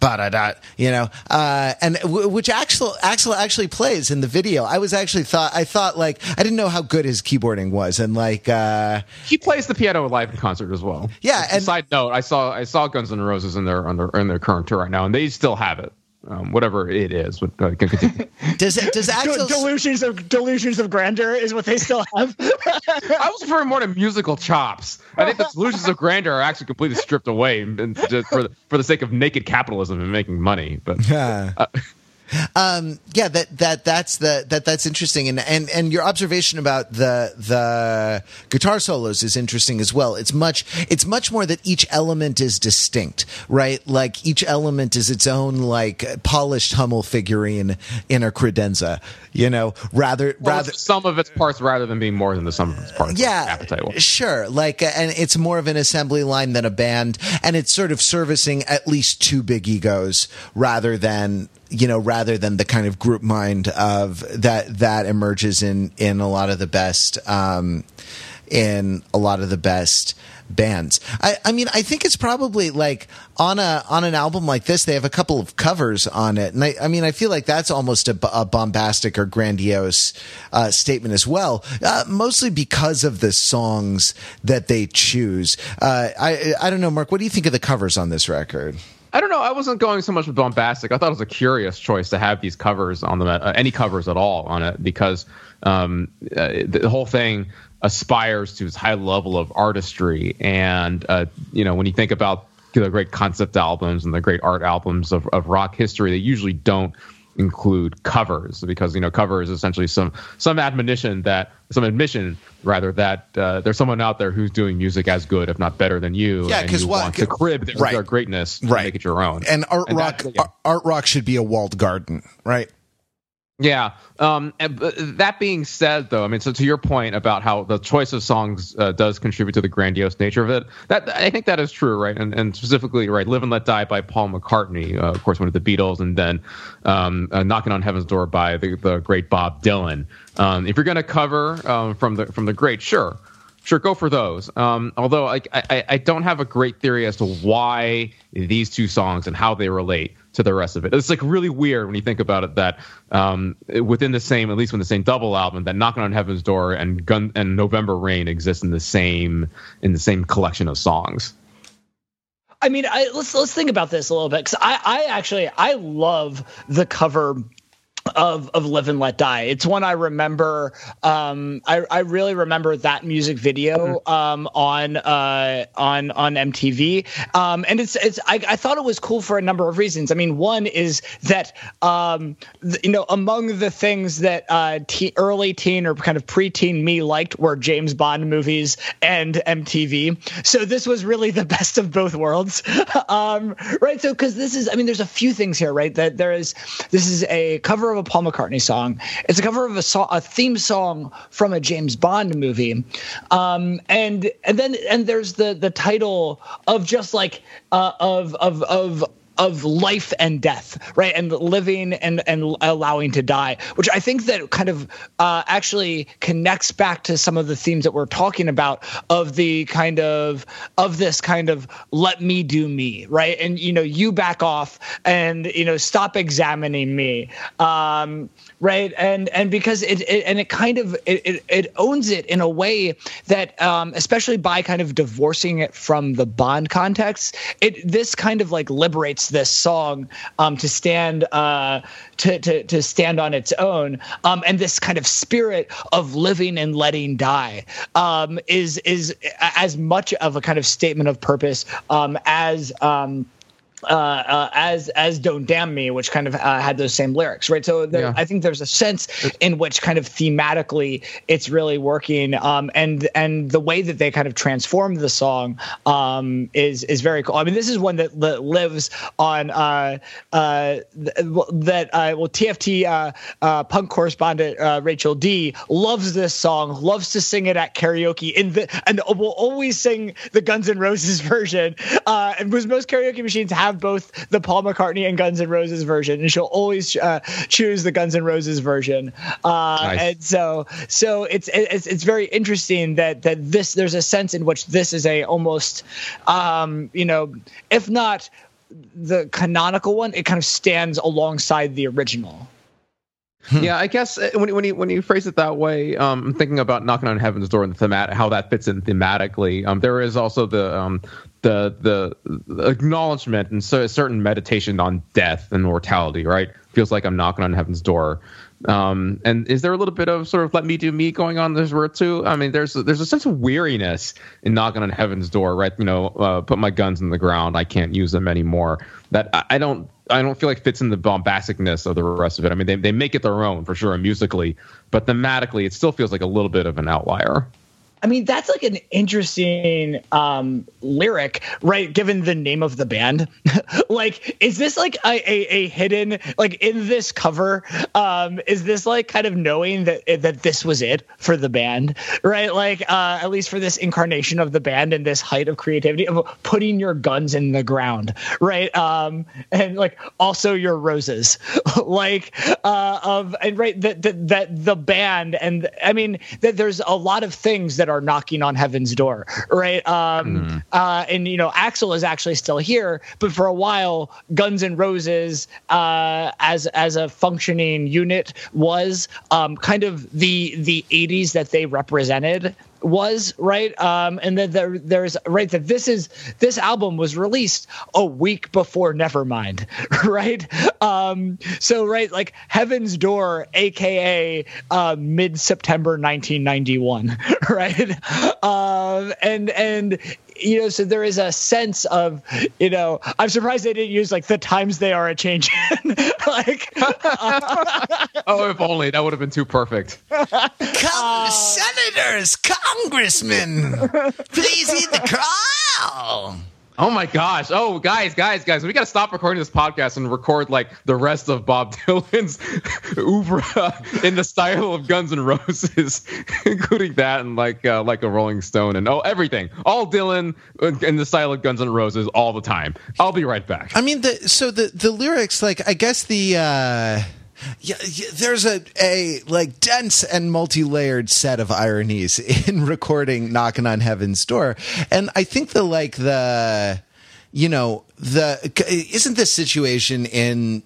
ba da da, you know, uh, and w- which Axl Axl actually plays in the video. I was actually thought I thought like I didn't know how good his keyboarding was, and like uh, he plays the piano live in concert as well. Yeah, and side note, I saw I saw Guns N' Roses in their on their in their current tour right now, and they still have it. Um, whatever it is, but, uh, does it does De- Axl delusions of delusions of grandeur is what they still have. I was referring more to musical chops. I think the delusions of grandeur are actually completely stripped away and just for the, for the sake of naked capitalism and making money. But uh, um, yeah, that that that's the that that's interesting, and and and your observation about the the guitar solos is interesting as well. It's much it's much more that each element is distinct, right? Like each element is its own like polished Hummel figurine in a credenza, you know, rather well, rather some of its parts rather than being more than the sum of its parts. yeah, appetite will. sure. Like, uh, and it's more of an assembly line than a band, and it's sort of servicing at least two big egos rather than you know rather than the kind of group mind of that that emerges in in a lot of the best um in a lot of the best bands. I, I mean, I think it's probably like on a on an album like this, they have a couple of covers on it, and I, I mean, I feel like that's almost a, a bombastic or grandiose uh, statement as well, uh, mostly because of the songs that they choose. Uh, I I don't know, Mark. What do you think of the covers on this record? I don't know. I wasn't going so much with bombastic. I thought it was a curious choice to have these covers on the uh, any covers at all on it, because um, uh, the whole thing aspires to this high level of artistry. And uh, you know, when you think about the great concept albums and the great art albums of, of rock history, they usually don't include covers because you know cover is essentially some some admonition that some admission rather that uh, there's someone out there who's doing music as good if not better than you Yeah, and 'cause you what- want to crib their, right. their greatness Right. make it your own And art And rock, that- yeah. art, art rock should be a walled garden, right? Yeah. Um, but that being said, though, I mean, so to your point about how the choice of songs uh, does contribute to the grandiose nature of it, that I think that is true, right? And, and specifically, right, "Live and Let Die" by Paul McCartney, uh, of course, one of the Beatles, and then um, uh, "Knocking on Heaven's Door" by the, the great Bob Dylan. Um, if you're going to cover um, from the from the great, sure. Sure, go for those. Um, although I, I don't have a great theory as to why these two songs and how they relate to the rest of it. It's like really weird when you think about it that um, within the same, at least within the same double album, that "Knocking on Heaven's Door" and "Gun" and "November Rain" exist in the same in the same collection of songs. I mean, I, let's let's think about this a little bit because I, I actually I love the cover of of Live and Let Die. It's one I remember. Um, I I really remember that music video um, on uh, on on MTV. Um, and it's it's I, I thought it was cool for a number of reasons. I mean, one is that um, th- you know among the things that uh, te- early teen or kind of preteen me liked were James Bond movies and MTV. So this was really the best of both worlds, um, right? So because this is, I mean, there's a few things here, right? That there is, this is a cover of a Paul McCartney song. It's a cover of a song, a theme song from a James Bond movie, um, and and then and there's the the title of just like uh, of of of of life and death, right? And living and and allowing to die, which I think that kind of uh, actually connects back to some of the themes that we're talking about of the kind of of this kind of let me do me, right? And you know, you back off and you know stop examining me, um, right? And and because it, it and it kind of it, it it owns it in a way that um, especially by kind of divorcing it from the Bond context, it this kind of like liberates this song um, to stand uh, to, to to stand on its own, um, and this kind of spirit of living and letting die um, is is as much of a kind of statement of purpose um, as. Um, uh, uh, as as "Don't Damn Me," which kind of uh, had those same lyrics, right? So there, Yeah. I think there's a sense in which kind of thematically it's really working, um, and and the way that they kind of transform the song um, is is very cool. I mean, this is one that, that lives on uh, uh, th- that uh, well TFT uh, uh, punk correspondent uh, Rachel D loves this song, loves to sing it at karaoke in the and will always sing the Guns N' Roses version, uh, and because most karaoke machines have have both the Paul McCartney and Guns N' Roses version, and she'll always uh, choose the Guns N' Roses version. Uh, nice. And so, so it's, it's it's very interesting that that this there's a sense in which this is a almost, um, you know, if not the canonical one, it kind of stands alongside the original. Hmm. Yeah, I guess uh, when when you when you phrase it that way, um, I'm thinking about knocking on heaven's door and the themat, how that fits in thematically. Um, there is also the um, the the, acknowledgement and so a certain meditation on death and mortality. Right, feels like I'm knocking on heaven's door. Um, and is there a little bit of sort of let me do me going on this road too? I mean, there's there's a sense of weariness in knocking on heaven's door, right? You know, uh, put my guns in the ground. I can't use them anymore. That I, I don't I don't feel like fits in the bombasticness of the rest of it. I mean, they they make it their own for sure musically, but thematically, it still feels like a little bit of an outlier. I mean, that's like an interesting um, lyric, right? Given the name of the band, like, is this like a, a, a, hidden, like, in this cover? Um, is this like kind of knowing that that this was it for the band, right? Like, uh, at least for this incarnation of the band and this height of creativity of putting your guns in the ground, right? Um, and like also your roses, like, uh, of and right that that that the band and I mean that there's a lot of things that are knocking on heaven's door, right? Um, mm. uh, and you know, Axl is actually still here, but for a while, Guns N' Roses, uh, as as a functioning unit, was um, kind of the the '80s that they represented was right? Um and that there, there's right that this is this album was released a week before nevermind right? Um so right like heaven's door aka uh mid-september 1991 right? Um and and you know, so there is a sense of, you know, I'm surprised they didn't use like the times they are a changing. like, uh, oh, if only that would have been too perfect. Come, uh, senators, congressmen, please heed the call. Oh my gosh. Oh, guys, guys, guys, we got to stop recording this podcast and record like the rest of Bob Dylan's oeuvre in the style of Guns N' Roses, including that and like uh, like a Rolling Stone and oh, everything. All Dylan in the style of Guns N' Roses all the time. I'll be right back. I mean, the so the the lyrics like I guess the uh yeah, yeah, there's a a like dense and multi-layered set of ironies in recording knocking on heaven's door. And i think the like the you know the isn't this situation in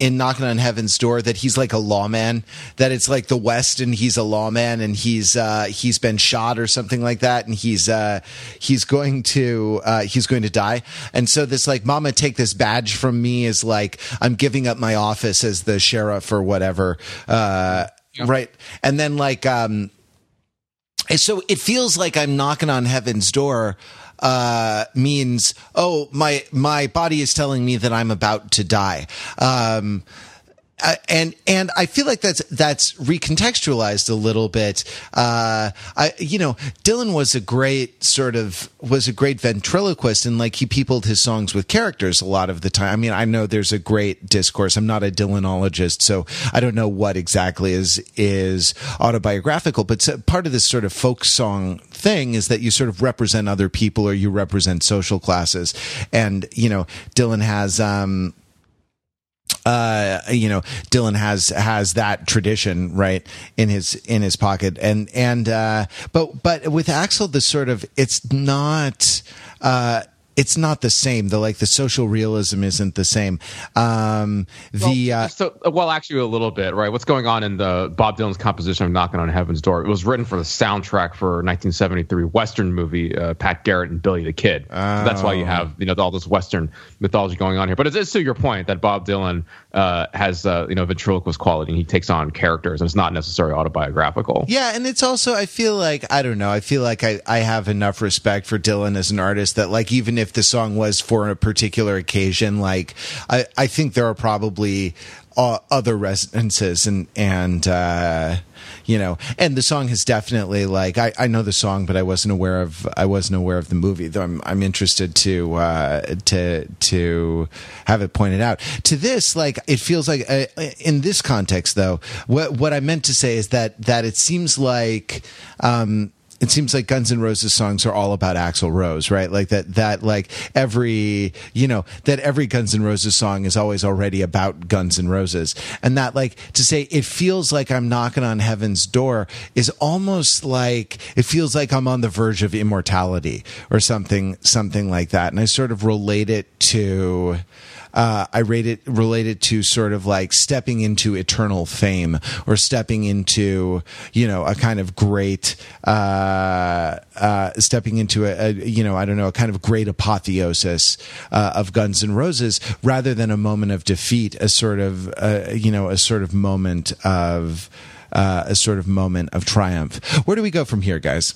in knocking on heaven's door that he's like a lawman that it's like the west and he's a lawman and he's uh he's been shot or something like that and he's uh he's going to uh he's going to die and so this like mama take this badge from me is like i'm giving up my office as the sheriff or whatever uh yeah. right and then like um so it feels like i'm knocking on heaven's door uh, means, oh, my my body is telling me that I'm about to die. Um, uh, and and I feel like that's that's recontextualized a little bit. Uh, I you know Dylan was a great sort of was a great ventriloquist and like he peopled his songs with characters a lot of the time. I mean I know there's a great discourse. I'm not a Dylanologist, so I don't know what exactly is is autobiographical, but part of this sort of folk song thing is that you sort of represent other people or you represent social classes, and you know Dylan has. Um, uh, you know, Dylan has has that tradition right in his in his pocket, and and uh, but but with Axl, the sort of it's not. Uh, it's not the same. The like the social realism isn't the same. Um, the well, uh, so well, actually, a little bit, right? What's going on in the Bob Dylan's composition of "Knocking on Heaven's Door"? It was written for the soundtrack for 1973 Western movie, uh, Pat Garrett and Billy the Kid. Oh. So that's why you have you know all this Western mythology going on here. But it's, it's to your point that Bob Dylan uh, has uh, you know ventriloquist quality, and he takes on characters, and it's not necessarily autobiographical. Yeah, and it's also I feel like I don't know. I feel like I I have enough respect for Dylan as an artist that like even if if the song was for a particular occasion. Like, I, I think there are probably uh, other resonances and and uh, you know, and the song has definitely like I, I know the song, but I wasn't aware of I wasn't aware of the movie. Though I'm I'm interested to uh, to to have it pointed out. To this, like it feels like uh, in this context, though, what what I meant to say is that that it seems like. Um, it seems like Guns N' Roses songs are all about Axl Rose, right? Like that, that like every, you know, that every Guns N' Roses song is always already about Guns N' Roses. And that like to say it feels like I'm knocking on heaven's door is almost like it feels like I'm on the verge of immortality or something, something like that. And I sort of relate it to, uh, I rate it related to sort of like stepping into eternal fame or stepping into, you know, a kind of great, uh, uh, stepping into a, a, you know, I don't know, a kind of great apotheosis uh, of Guns N' Roses rather than a moment of defeat, a sort of, uh, you know, a sort of moment of, uh, a sort of moment of triumph. Where do we go from here, guys?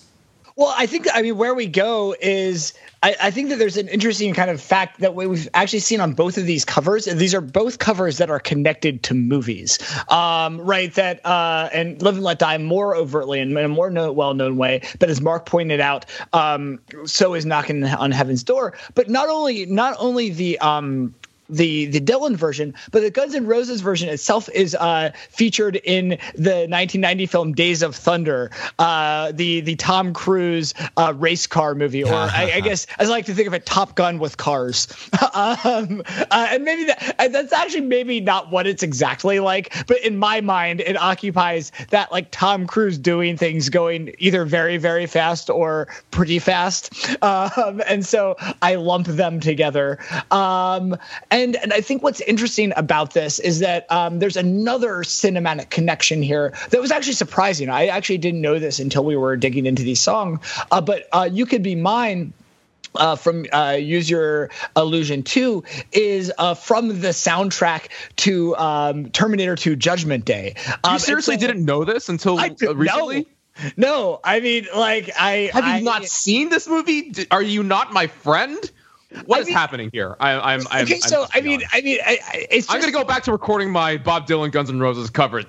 Well, I think I mean where we go is I, I, think that there's an interesting kind of fact that we've actually seen on both of these covers. And these are both covers that are connected to movies, um, right? That uh, and Live and Let Die more overtly and in a more no, well-known way. But as Mark pointed out, um, so is Knocking on Heaven's Door. But not only not only the um, the the Dylan version, but the Guns N' Roses version itself is uh, featured in the 1990 film Days of Thunder, uh, the the Tom Cruise uh, race car movie, or I, I, guess I like to think of it Top Gun with cars. um, uh, and maybe that, that's actually maybe not what it's exactly like, but in my mind, it occupies that like Tom Cruise doing things going either very very fast or pretty fast, um, and so I lump them together. Um, and and I think what's interesting about this is that um, there's another cinematic connection here that was actually surprising. I actually didn't know this until we were digging into the song. Uh, but uh, you could be mine. Uh, from uh, Use Your Illusion 2 is uh, from the soundtrack to um, Terminator 2 Judgment Day. Um, you seriously so, didn't know this until I, recently? No. no, I mean, like, I. Have you I, not seen this movie? Are you not my friend? What I is mean, happening here? I, am okay. I'm, so I'm I mean, I mean, I, it's. I'm gonna go back to recording my Bob Dylan Guns N' Roses cover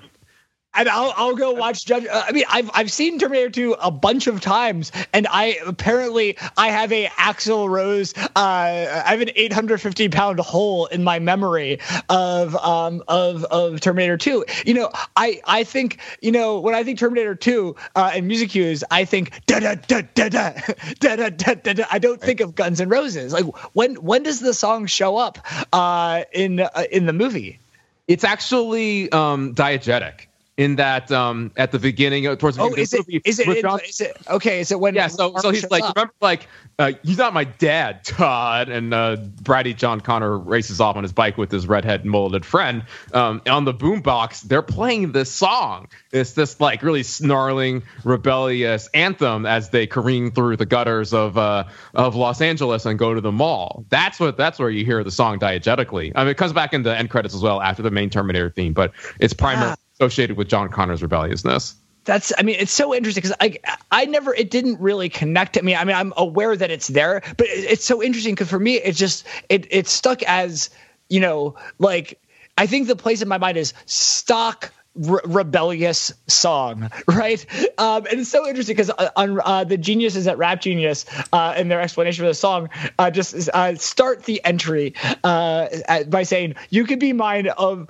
and I'll I'll go watch Judge. Uh, I mean, I've I've seen Terminator 2 a bunch of times, and I apparently I have a Axl Rose. Uh, I have an 850 pound hole in my memory of um of of Terminator 2. You know, I I think you know when I think Terminator 2 uh, and music cues, I think da da da da da da da da da. da. I don't think of Guns and Roses. Like when when does the song show up uh, in uh, in the movie? It's actually um, diegetic in that um, at the beginning uh, towards the oh, is it, is it, is it okay? Is it when? Yeah, so so he's like, up. remember, like uh, he's not my dad, Todd, and uh, Bratty John Connor races off on his bike with his redhead mulleted friend. Um, on the boombox, they're playing this song. It's this like really snarling, rebellious anthem as they careen through the gutters of uh, of Los Angeles and go to the mall. That's what that's where you hear the song diegetically. I mean, it comes back in the end credits as well after the main Terminator theme, but it's primarily. Associated with John Connor's rebelliousness. That's I mean it's so interesting because I I never it didn't really connect to me. I mean I'm aware that it's there, but it's so interesting because for me it just it it stuck as you know like I think the place in my mind is stock re- rebellious song, right? Um, and it's so interesting because uh, on uh, the geniuses at Rap Genius uh, in their explanation for the song, uh, just uh, start the entry uh, by saying "You Could Be Mine" of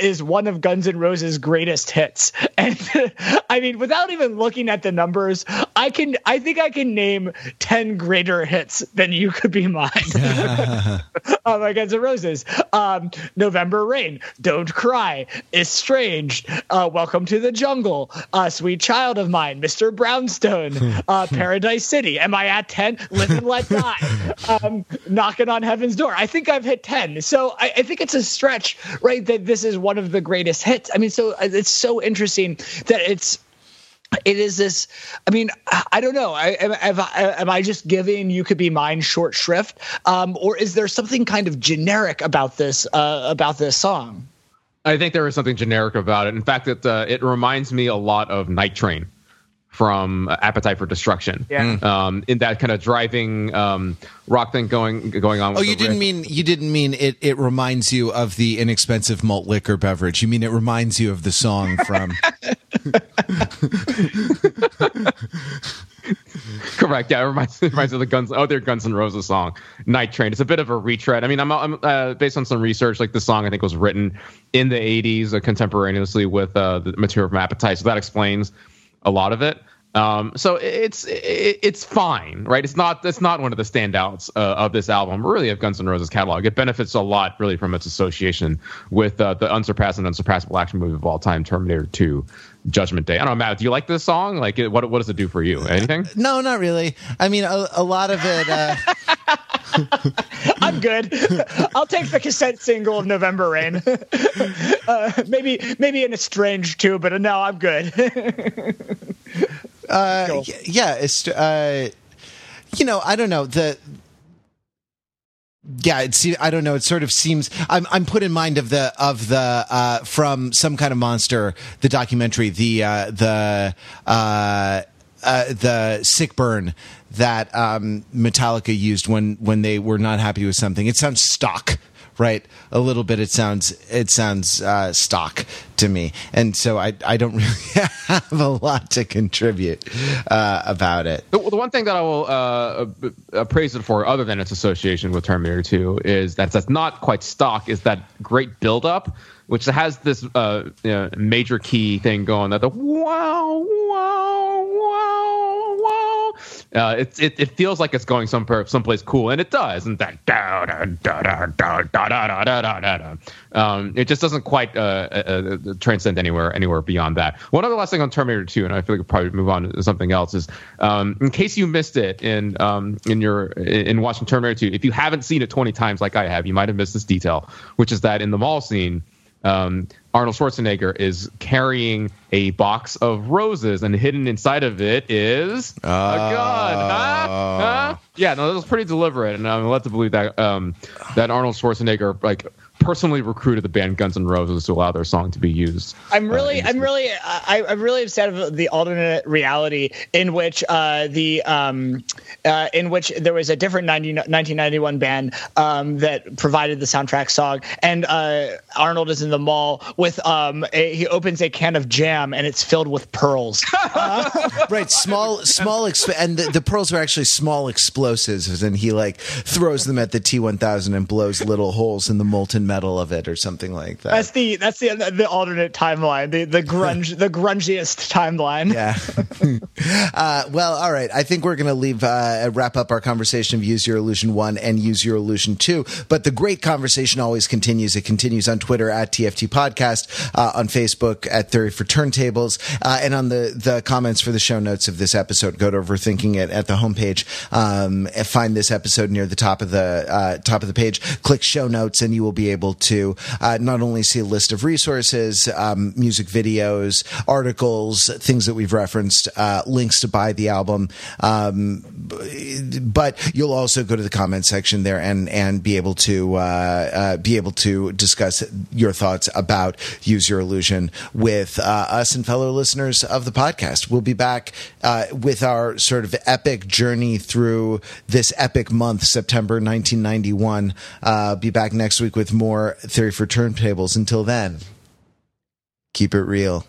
is one of Guns N' Roses' greatest hits, and I mean, without even looking at the numbers, I can I think I can name ten greater hits than "You Could Be Mine" by Guns N' Roses. Um, November Rain, Don't Cry, Estranged uh, Welcome to the Jungle, uh, Sweet Child of Mine, Mr. Brownstone, uh, Paradise City. Am I at 10? Live and Let Die. Um, knocking on Heaven's Door. I think I've hit 10. So I, I, think it's a stretch, right? That this is one of the greatest hits. I mean, so uh, it's so interesting that it's it is this i mean i don't know I, am, am, I just giving you could be mine short shrift um, or is there something kind of generic about this uh, about this song I think there is something generic about it. In fact, it uh, it reminds me a lot of Night Train from uh, Appetite for Destruction. Yeah. Um, in that kind of driving um, rock thing going going on. Oh, you didn't mean you didn't mean it. It reminds you of the inexpensive malt liquor beverage. You mean it reminds you of the song from. Correct. Yeah, it reminds, it reminds of the Guns, other Guns N' Roses song, "Night Train." It's a bit of a retread. I mean, I'm, I'm uh, based on some research. Like the song, I think was written in the '80s, uh, contemporaneously with uh, the material from Appetite, so that explains a lot of it. Um, so it's it's fine, right? It's not it's not one of the standouts uh, of this album, really, of Guns N' Roses catalog. It benefits a lot, really, from its association with uh, the unsurpassed and unsurpassable action movie of all time, Terminator 2, Judgment Day. I don't know, Matt. Do you like this song? Like, what what does it do for you? Anything? No, not really. I mean, a, a lot of it. Uh... I'm good. I'll take the cassette single of November Rain. uh, maybe maybe in Estranged too, but no, I'm good. uh, cool. Yeah, it's uh, you know, I don't know the. Yeah, it's. I don't know. It sort of seems. I'm. I'm put in mind of the of the uh, from some kind of monster, the documentary, the uh, the uh, uh, the sick burn that um, Metallica used when when they were not happy with something. It sounds stock, right? A little bit. It sounds it sounds uh, stock to me, and so I I don't really have a lot to contribute uh, about it. The, the, one thing that I will uh, uh, it for, other than its association with Terminator Two, is that that's not quite stock. Is that great buildup? Which has this uh, you know, major key thing going that the wow wow wow wow uh, it, it, it feels like it's going some someplace cool, and it does. And that da da da da da da da da da da um, it just doesn't quite uh, uh, transcend anywhere anywhere beyond that. One other last thing on Terminator 2, and I feel like we'll probably move on to something else is um, in case you missed it in um, in your in watching Terminator 2, if you haven't seen it 20 times like I have, you might have missed this detail, which is that in the mall scene um, Arnold Schwarzenegger is carrying a box of roses, and hidden inside of it is uh, a gun. Huh? Huh? Yeah, no, that was pretty deliberate, and I'm led to believe that um, that Arnold Schwarzenegger like personally recruited the band Guns N' Roses to allow their song to be used. I'm really, uh, I'm really, I, am really upset of the alternate reality in which uh, the um, uh, in which there was a different 90, 1991 band um, that provided the soundtrack song, and uh, Arnold is in the mall with um, a, he opens a can of jam and it's filled with pearls. right, small, small, exp- and the, the, pearls are actually small explosives, and he like throws them at the T1000 and blows little holes in the molten metal of it or something like that. That's the that's the the alternate timeline, the the grunge the grungiest timeline. Yeah. uh, well, all right. I think we're going to leave uh, wrap up our conversation of Use Your Illusion one and Use Your Illusion two. But the great conversation always continues. It continues on Twitter at TFT Podcast, uh, on Facebook at Theory for Turntables, uh, and on the the comments for the show notes of this episode. Go to Overthinking It at the homepage. Um, find this episode near the top of the uh, top of the page. Click show notes, and you will be able able to uh, not only see a list of resources, um, music videos, articles, things that we've referenced, uh, links to buy the album, um, but you'll also go to the comment section there and and be able to uh, uh be able to discuss your thoughts about Use Your Illusion with uh, us and fellow listeners of the podcast. We'll be back uh, with our sort of epic journey through this epic month, September 1991. be back next week with more more Theory for Turntables. Until then, keep it real.